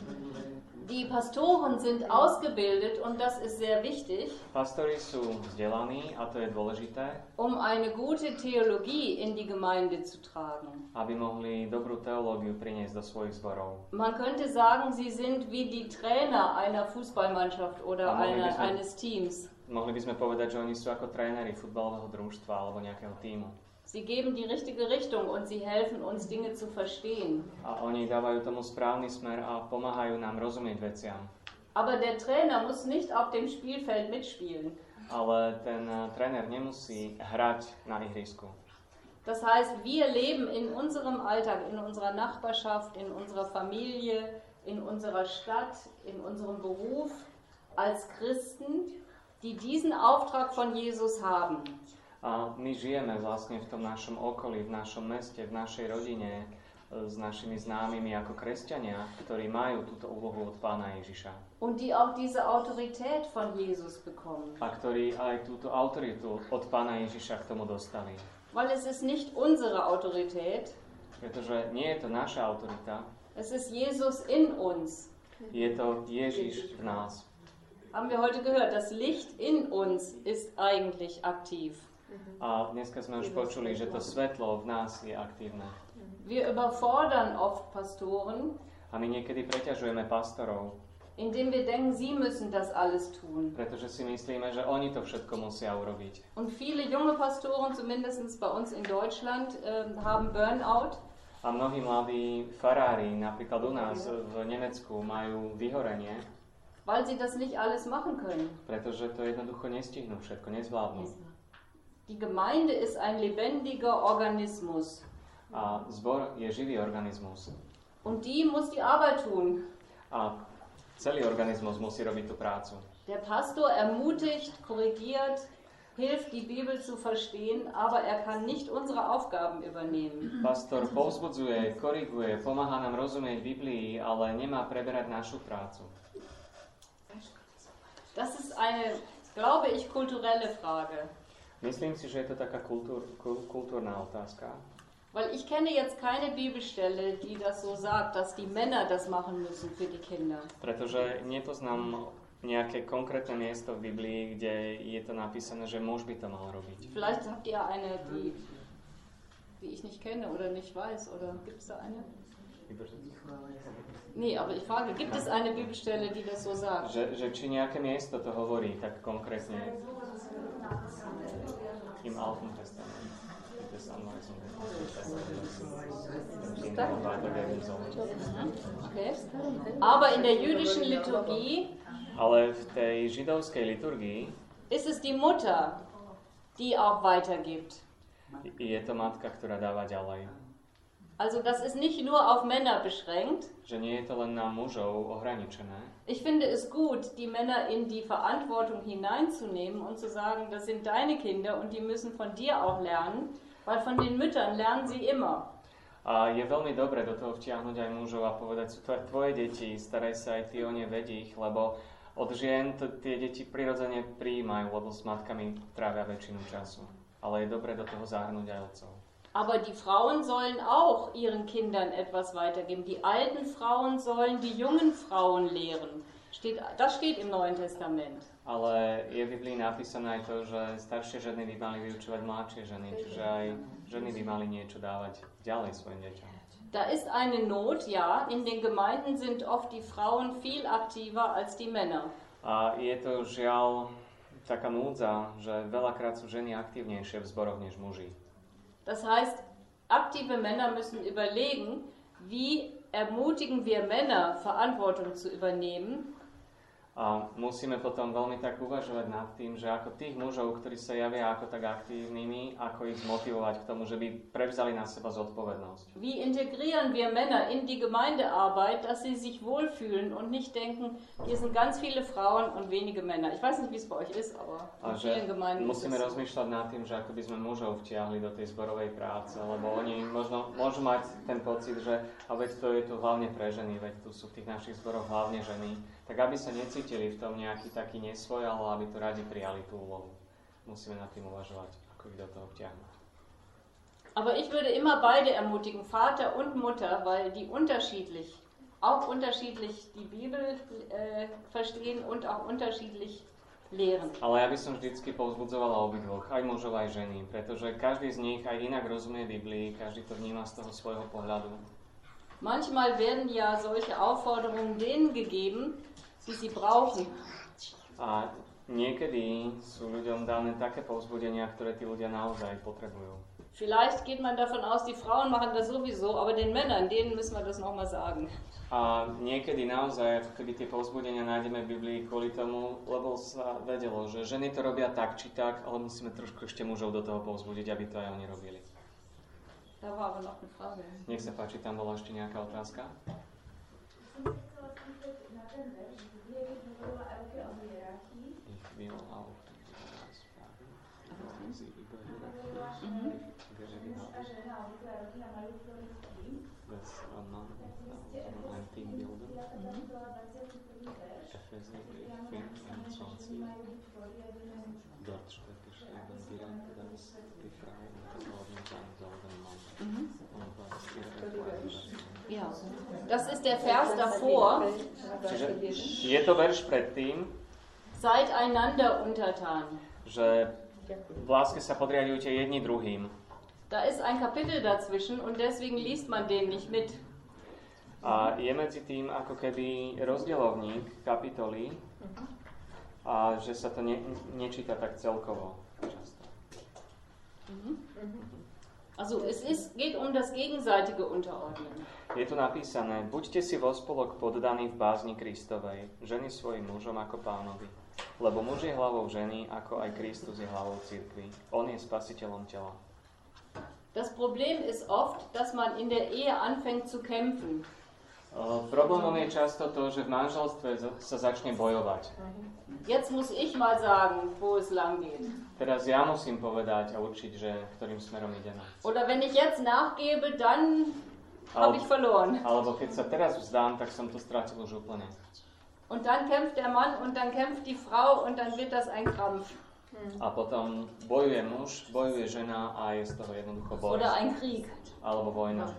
Die Pastoren sind ausgebildet und das ist sehr wichtig, Pastori sú vzdelaní a to je dôležité, um eine gute Theologie in die Gemeinde zu tragen. aby mohli dobrú teológiu priniesť do svojich zborov. Man könnte sagen, sie sind wie die Trainer einer Fußballmannschaft oder einer, eines Teams. Mohli by sme povedať, že oni sú ako tréneri futbalového družstva alebo nejakého týmu. Sie geben die richtige Richtung und sie helfen uns, Dinge zu verstehen. A oni dávajú tomu správny smer a pomáhajú nám rozumieť veciam. Aber der Trainer muss nicht auf dem Spielfeld mitspielen. Ale ten eh, tréner nemusí hrať na ihrisku. Das heißt, wir leben in unserem Alltag, in unserer Nachbarschaft, in unserer Familie, in unserer Stadt, in unserem Beruf als Christen, die diesen Auftrag von Jesus haben. A my žijeme vlastne v tom našom okolí, v našom meste, v našej rodine, eh, s našimi známymi ako kresťania, ktorí majú túto úlohu od pána Ježiša. Und die auch diese Autorität von Jesus bekommen. A ktorí aj túto autoritu od pána Ježiša k tomu dostali. Weil es ist nicht unsere Autorität, Pretože nie je to naša autorita, es ist Jesus in uns. je to Ježiš v nás. Haben wir heute gehört, das Licht in uns ist eigentlich aktiv. A dneska sme už počuli, že to svetlo v nás je aktívne. Wir überfordern oft Pastoren, A my niekedy preťažujeme pastorov, indem wir denken, sie müssen das alles tun. pretože si myslíme, že oni to všetko musia urobiť. Und viele junge Pastoren, zumindest bei uns in Deutschland, ähm, haben Burnout, A mnohí mladí farári, napríklad u nás v Nemecku, majú vyhorenie, weil sie das nicht alles machen können. pretože to jednoducho nestihnú všetko, nezvládnu. Die Gemeinde ist ein lebendiger Organismus A zbor je živý organizmus. und die muss die Arbeit tun. A celý organizmus musí robiť tú prácu. Der Pastor ermutigt, korrigiert, hilft, die Bibel zu verstehen, aber er kann nicht unsere Aufgaben übernehmen. Pastor povzbudzuje, koriguje, pomáha nám rozumieť Biblii, ale nemá preberať našu prácu. Eine, glaube ich, kulturelle Frage. Myslím si, že je to taká kultúr, kul- kultúrna otázka. Weil ich kenne jetzt keine Bibelstelle, die das so sagt, dass die Männer das machen müssen für die Kinder. Pretože nepoznám nejaké konkrétne miesto v Biblii, kde je to napísané, že muž by to mal robiť. Vielleicht habt ihr eine, die, die ich nicht kenne oder nicht weiß. Oder gibt es da eine? Nee, aber ich frage, gibt es eine Bibelstelle, die das so sagt? Že, že či nejaké miesto to hovorí tak konkrétne im Alten Testament. Das Anweisung Okay. Aber in der jüdischen Liturgie Ale v tej židovskej liturgii ist es die Mutter, die auch weitergibt. je to matka, ktorá dáva ďalej. Also das ist nicht nur auf Männer beschränkt. Že nie je to len na mužov ohraničené. Ich finde es gut, die Männer in die Verantwortung hineinzunehmen und zu sagen, das sind deine Kinder und die müssen von dir auch lernen, weil von den Müttern lernen sie immer. A je veľmi dobre do toho vtiahnuť aj mužov a povedať, sú to aj tvoje deti, staraj sa aj ty o ne, vedí ich, lebo od žien to, tie deti prirodzene prijímajú, lebo s matkami trávia väčšinu času. Ale je dobre do toho zahrnúť aj otcov. Aber die Frauen sollen auch ihren Kindern etwas weitergeben. Die alten Frauen sollen die jungen Frauen lehren. Steht, das steht im Neuen Testament. Ale je v Biblii napísané aj to, že staršie ženy by mali vyučovať mladšie ženy, čiže aj ženy by mali niečo dávať ďalej svojim deťom. Da ist eine Not, ja. In den Gemeinden sind oft die Frauen viel aktiver als die Männer. A je to žiaľ taká núdza, že veľakrát sú ženy aktívnejšie v zboroch než muži. Das heißt, aktive Männer müssen überlegen, wie ermutigen wir Männer, Verantwortung zu übernehmen A musíme potom veľmi tak uvažovať nad tým, že ako tých mužov, ktorí sa javia ako tak aktívnymi, ako ich zmotivovať k tomu, že by prevzali na seba zodpovednosť. Wie integrieren wir Männer in die Gemeindearbeit, dass sie sich wohlfühlen und nicht denken, hier sind ganz viele Frauen und wenige Männer. Ich weiß nicht, wie es bei euch ist, aber in vielen Gemeinden musíme rozmýšľať nad tým, že ako by sme mužov vtiahli do tej zborovej práce, lebo oni možno môžu mať ten pocit, že a veď to je tu hlavne pre ženy, veď tu sú v tých našich zboroch hlavne ženy, tak aby sa necítili v tom nejaký taký nesvoj, ale aby to radi prijali tú úlohu. Musíme nad tým uvažovať, ako ich do toho vtiahnuť. Aber ich würde immer beide ermutigen, Vater und Mutter, weil die unterschiedlich, auch unterschiedlich die Bibel äh, verstehen und auch unterschiedlich lehren. Ale ja by som vždycky povzbudzovala obidvoch, aj mužov, aj ženy, pretože každý z nich aj inak rozumie Biblii, každý to vníma z toho svojho pohľadu. Manchmal werden ja solche Aufforderungen denen gegeben, die sie brauchen. A niekedy sú ľuďom dané také povzbudenia, ktoré tí ľudia naozaj potrebujú. Vielleicht geht man davon aus, die Frauen machen das sowieso, aber den Männern, denen müssen wir das nochmal sagen. A niekedy naozaj, keby tie povzbudenia nájdeme v Biblii kvôli tomu, lebo sa vedelo, že ženy to robia tak či tak, ale musíme trošku ešte mužov do toho povzbudiť, aby to aj oni robili. Da war aber noch eine Frage. Nech sa páči, tam bola ešte nejaká otázka? Som sa chcela spýtať na ten verš, kde keď hovorila Elke o hierarchii, Ich will auch etwas fragen. Sie über hovorila, že muž a žena, obvykle rodina majú tvoriť tým, das Mann tak vy ste und ein Team bilden. ja teda chcela 21. verš, Epheser ja mám napísané, že 25. ženy majú byť poriadené mužom. Dort geschrieben, direkt, dass die Frau unterordnet sein soll dem ihre Erfahrung Ja. Das ist der Vers davor. Čiže je to verš predtým, Seid einander untertan. že v láske sa podriadujte jedni druhým. Da ist ein Kapitel dazwischen und deswegen liest man den nicht mit. A je medzi tým ako keby rozdielovník kapitoly a že sa to ne, nečíta tak celkovo. Also es ist, geht um das gegenseitige Unterordnen. Je tu napísané, buďte si vo spolok poddaní v bázni Kristovej, ženy svojim mužom ako pánovi. Lebo muž je hlavou ženy, ako aj Kristus je hlavou cirkvi. On je spasiteľom tela. Das Problem ist oft, dass man in der Ehe anfängt zu kämpfen. Uh, problémom je často to, že v manželstve sa začne bojovať. Jetzt muss ich mal sagen, wo es lang geht. Teraz ja musím povedať a určiť, že ktorým smerom ideme. Oder wenn ich jetzt nachgebe, dann habe ich verloren. Alebo keď sa teraz vzdám, tak som to strátil už úplne. Und dann kämpft der Mann und dann kämpft die Frau und dann wird das ein Krampf A potom bojuje muž, bojuje žena a je z toho jednoducho boj. oder ein Krieg. Alebo vojna.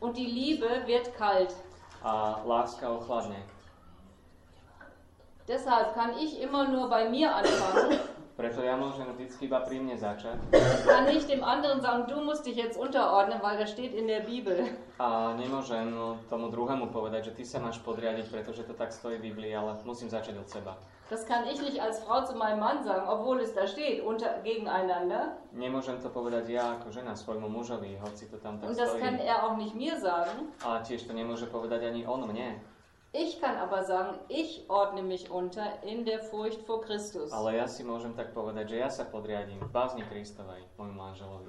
Und die Liebe wird kalt. A láska ochladne. Deshalb kann ich immer nur bei mir anfangen, Preto ja môžem vždy iba pri mne začať kann nicht dem anderen sagen, du musst dich jetzt unterordnen, weil das steht in der Bibel. a nemôžem no, tomu druhému povedať, že ty sa máš podriadiť, pretože to tak stojí v Biblii, ale musím začať od seba. Das kann ich nicht als Frau zu meinem Mann sagen, obwohl es da steht, unter, gegeneinander. Nemôžem to povedať ja ako žena svojmu mužovi, hoci to tam tak Und das kann stojí. er auch nicht mir sagen. A tiež to nemôže povedať ani on mne. Ich kann aber sagen, ich ordne mich unter in der Furcht vor Christus. Ale ja si môžem tak povedať, že ja sa podriadím v bázni Kristovej, môjmu manželovi.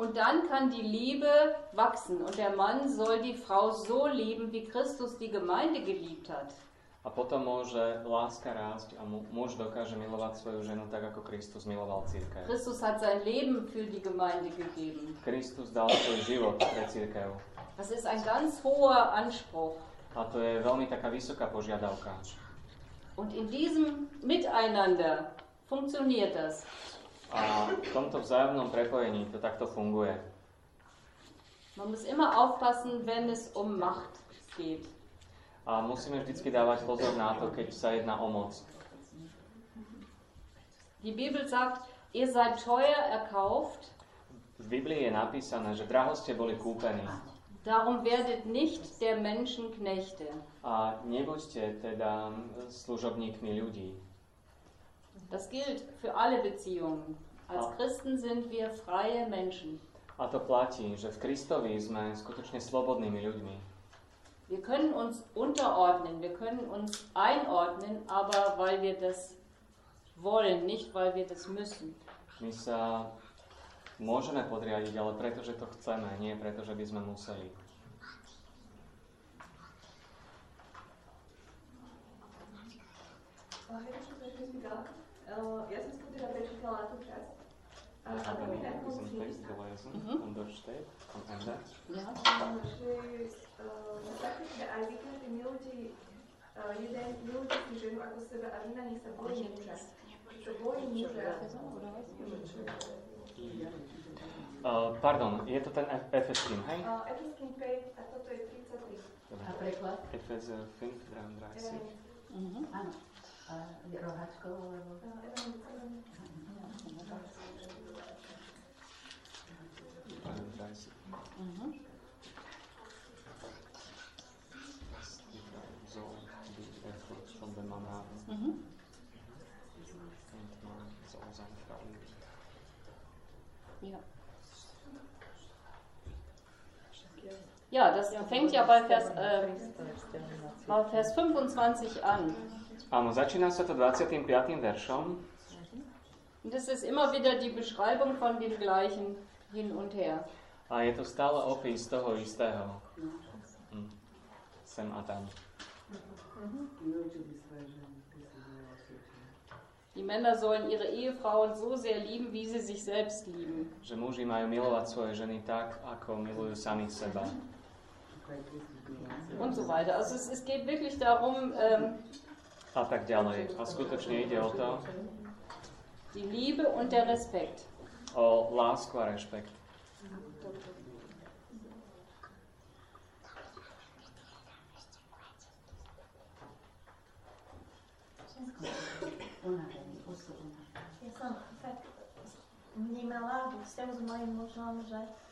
Und dann kann die Liebe wachsen und der Mann soll die Frau so lieben, wie Christus die Gemeinde geliebt hat. A potom môže láska rásť a mu- muž dokáže milovať svoju ženu tak, ako Kristus miloval církev. Christus hat sein Leben für die Gemeinde gegeben. Kristus dal svoj život pre církev. Das ist ein ganz hoher Anspruch. A to je veľmi taká vysoká požiadavka. Und in diesem Miteinander funktioniert das. A v tomto vzájomnom prepojení to takto funguje. Man muss immer aufpassen, wenn es um Macht geht. A musíme vždycky dávať pozor na to, keď sa jedná o moc. Die Bibel sagt, ihr seid teuer erkauft, V Biblii je napísané, že draho ste boli kúpení. Darum werdet nicht der Menschen Knechte. A nebuďte teda služobníkmi ľudí. Das gilt für alle Beziehungen. Als Ja. Christen sind wir freie Menschen. A to platí, že v Kristovi sme skutočne slobodnými ľuďmi. Wir können uns unterordnen, wir können uns einordnen, aber weil wir das wollen, nicht weil wir das müssen. My sa môžeme podriadiť, ale preto, že to chceme, nie preto, že by sme museli. Ja som eh, teda prečítala na tú časť. A, to mi tak Mhm. und dort steht am Ende, že uh, takto teda aj vy každý milujte uh, jeden milujte si ženu ako seba a žena nech sa bojí muža. Sa bojí muža. Uh, pardon, je to ten Ef- Efeským, hej? Uh, Efeským 5 a toto je 33. A preklad? Efezer 5, 33. Mhm. Áno. A rohačkou, alebo... Uh, Evangelium. 33. Mhm. So, die Erfurt von dem Mann haben Mhm. und man soll seine Frau lieben. Ja. Ja, das fängt ja bei Vers, äh, bei Vers 25 an. Áno, začína sa to 25. veršom Und das ist immer wieder die Beschreibung von dem Gleichen hin und her. a je to stále opis toho istého. Hm. Sem a tam. Die Männer sollen ihre Ehefrauen so sehr lieben, wie sie sich selbst lieben. Že muži majú milovať svoje ženy tak, ako milujú samých seba. Und so weiter. Also es, es geht wirklich darum, ähm, A tak ďalej. A skutočne ide o to, die Liebe und der Respekt. o lásku a rešpekt. Unavený, usilený. Ja som tak vnímala vo vzťahu s mojim mužom, že uh, keď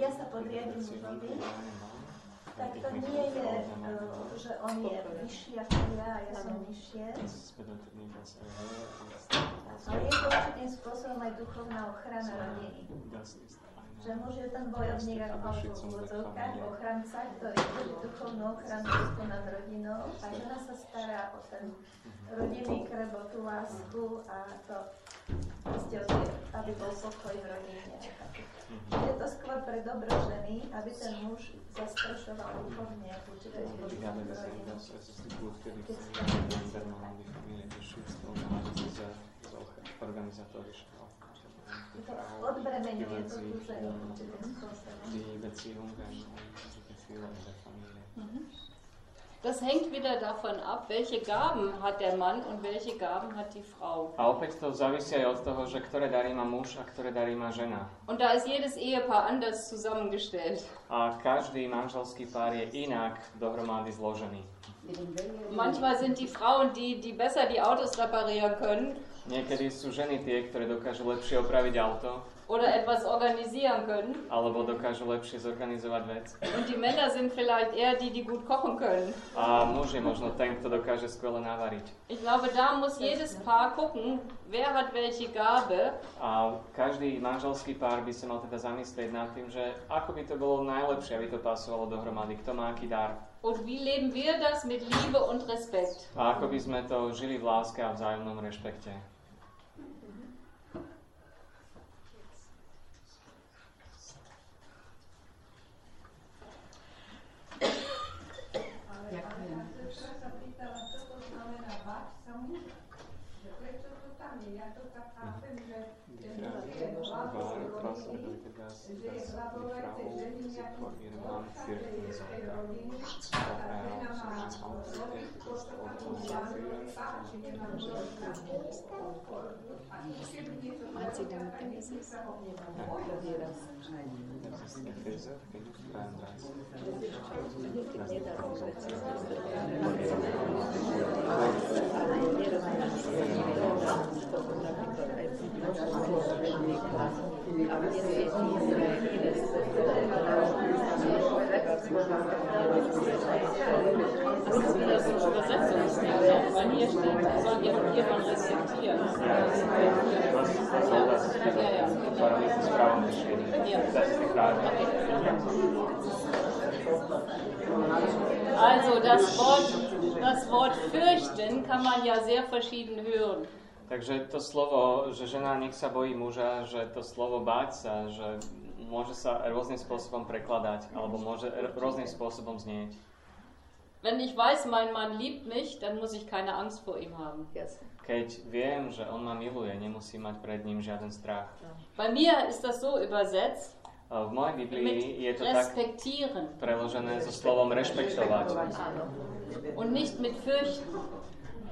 ja sa podriadím mužovi, tak to nie je, uh, že on je vyšší ako ja a ja som nižšie, ale je to určitým spôsobom aj duchovná ochrana rodiny. Že muž je ten bojovník ako v úvodzovkách, ochranca, ktorý drží duchovnú ochranu nad rodinou a žena sa stará o ten rodinný krebo, tú lásku a to tie, aby bol pokoj v rodine. Je to skôr pre dobro ženy, aby ten muž zastrešoval duchovne v určitej odbremenuje to tú ženu určitým spôsobom. Der Familie. Das hängt wieder davon ab, welche Gaben hat der Mann und welche Gaben hat die Frau. A opäť to závisí aj od toho, že ktoré dary má muž a ktoré dary má žena. Und da ist jedes Ehepaar anders zusammengestellt. A každý manželský pár je inak dohromady zložený. Manchmal sind die Frauen, die, die besser die Autos reparieren können Niekedy sú ženy tie, ktoré dokážu lepšie opraviť auto, oder etwas organisieren können. alebo dokážu lepšie zorganizovať vec. Und die Männer sind vielleicht eher die, die gut kochen können. A muž je možno ten, kto dokáže skvele navariť. Ich glaube, da muss jedes Paar gucken, wer hat welche Gabe A každý manželský pár by sa mal teda zamyslieť nad tým, že ako by to bolo najlepšie, aby to pasovalo dohromady, kto má aký dar. und wie leben wir das mit Liebe und Respekt. A ako by sme to žili v láske a vzájomnom rešpekte. Gracias. Also das Wort, das Wort fürchten kann man ja sehr verschieden hören. Takže to slovo, že žena nech sa bojí muža, že to slovo báť sa, že môže sa rôznym spôsobom prekladať, alebo môže rôznym spôsobom znieť. Wenn ich weiß, mein Mann liebt mich, dann muss ich keine Angst vor ihm haben. Keď viem, že on ma miluje, nemusím mať pred ním žiaden strach. Bei mir ist das so übersetzt, v mojej Biblii je to tak preložené so slovom rešpektovať. und nicht mit fürchten.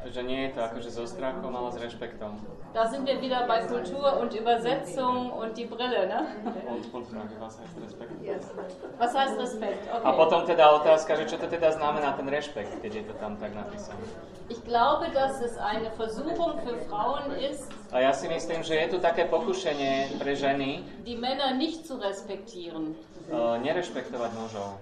Že nie je to akože so strachom, ale s rešpektom. Da sind wir wieder bei Kultur und Übersetzung und die Brille, ne? Und, und was heißt Respekt? Was heißt Respekt? A Okay. potom teda otázka, že čo to teda znamená ten rešpekt, keď je to tam tak napísané. Ich glaube, dass es eine Versuchung für Frauen ist, A ja si myslím, že je tu také pokušenie pre ženy die Männer nicht zu respektieren, uh, nerešpektovať mužov.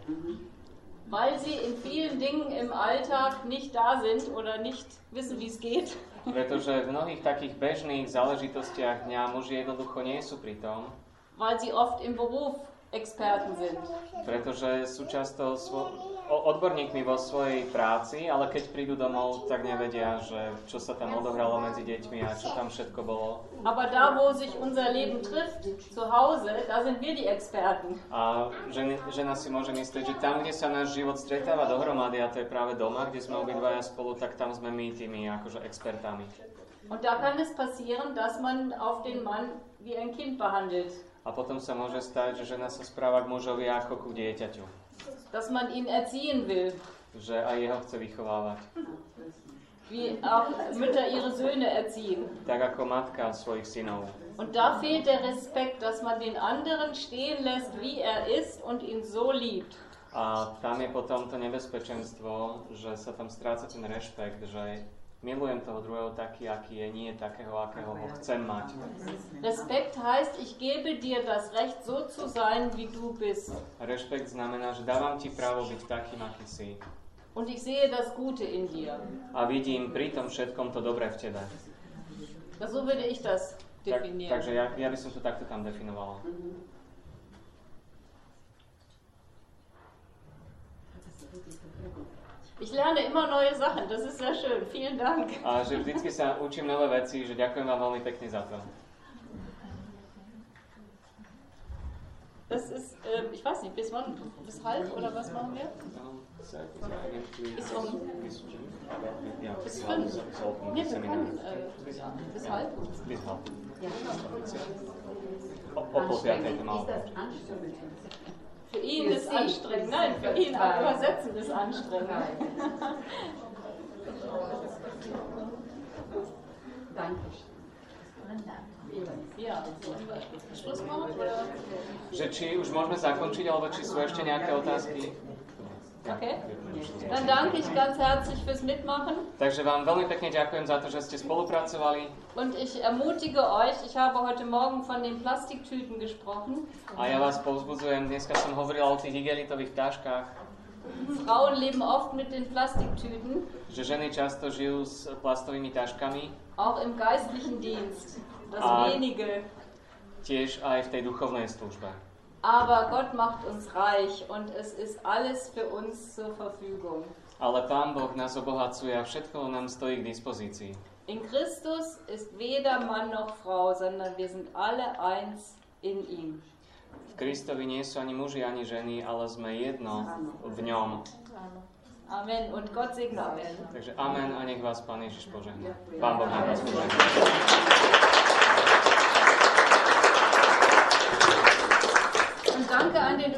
Weil sie in vielen Dingen im Alltag nicht da sind oder nicht wissen, wie es geht. Pretože v mnohých takých bežných záležitostiach dňa muži jednoducho nie sú pri tom, weil sie oft im Beruf Experten sind. pretože sú často svo- odborníkmi vo svojej práci, ale keď prídu domov, tak nevedia, že čo sa tam odohralo medzi deťmi a čo tam všetko bolo. Aber da, wo sich unser Leben trifft, zu Hause, da sind wir die Experten. A ženy, žena si môže myslieť, že tam, kde sa náš život stretáva dohromady, a to je práve doma, kde sme obidvaja spolu, tak tam sme my tými akože expertami. Und da kann es passieren, dass man auf den Mann wie ein Kind behandelt. A potom sa môže stať, že žena sa správa k mužovi ako ku dieťaťu. Dass man ihn erziehen will, Že aj jeho chce vychovávať. wie auch Mütter ihre Söhne erziehen. Tak ako matka svojich synov. Und da fehlt der Respekt, dass man den anderen stehen lässt, wie er ist und ihn so liebt. A tam je potom to nebezpečenstvo, že sa tam stráca ten rešpekt, že milujem toho druhého taký, aký je, nie takého, akého ho chcem mať. Respekt heißt, ich gebe dir das Recht, so zu sein, wie du bist. Rešpekt znamená, že dávam ti právo byť takým, aký si. Und ich sehe das Gute in dir. A vidím pri tom všetkom to dobré v tebe. So würde ich das Tak, definieren. takže ja, ja by som to takto tam definovala. Ich lerne immer neue Sachen, das ist sehr schön. Vielen Dank. A že vždycky sa učím nové veci, že ďakujem vám veľmi pekne za to. Das ist, äh, ich weiß nicht, bis wann? Bis halb oder was machen wir? Bis um, Ja, bis fünf. Nee, wir können, äh, ja, bis halb. Bis halb. O, o pol piatej to malo. Für ihn ist anstrengend. Nein, für ihn aber übersetzen ist anstrengend. Ja, Schluss machen? Oder? Že či už môžeme zakončiť, alebo či sú ešte nejaké otázky? Okay. Dann danke ich ganz herzlich fürs Mitmachen Takže vám veľmi pekne ďakujem za to, že ste spolupracovali und ich ermutige euch, ich habe heute Morgen von den Plastiktüten gesprochen. a ja vás povzbudzujem. Dneska som hovorila o tých igelitových taškách, Frauen leben oft mit den Plastiktüten, že ženy často žijú s plastovými taškami, auch im geistlichen Dienst. Das Ah. wenige. tiež aj v tej duchovnej službe. Aber Gott macht uns reich und es ist alles für uns zur Verfügung. Ale Pán Boh nás obohacuje a všetko nám stojí k dispozícii. In Christus ist weder Mann noch Frau, sondern wir sind alle eins in ihm. V Kristovi nie sú ani muži, ani ženy, ale sme jedno v ňom. Amen und Gott segne euch. Takže amen a nech vás Pán Ježiš požehná. Pán Boh nech vás požehná. Danke an den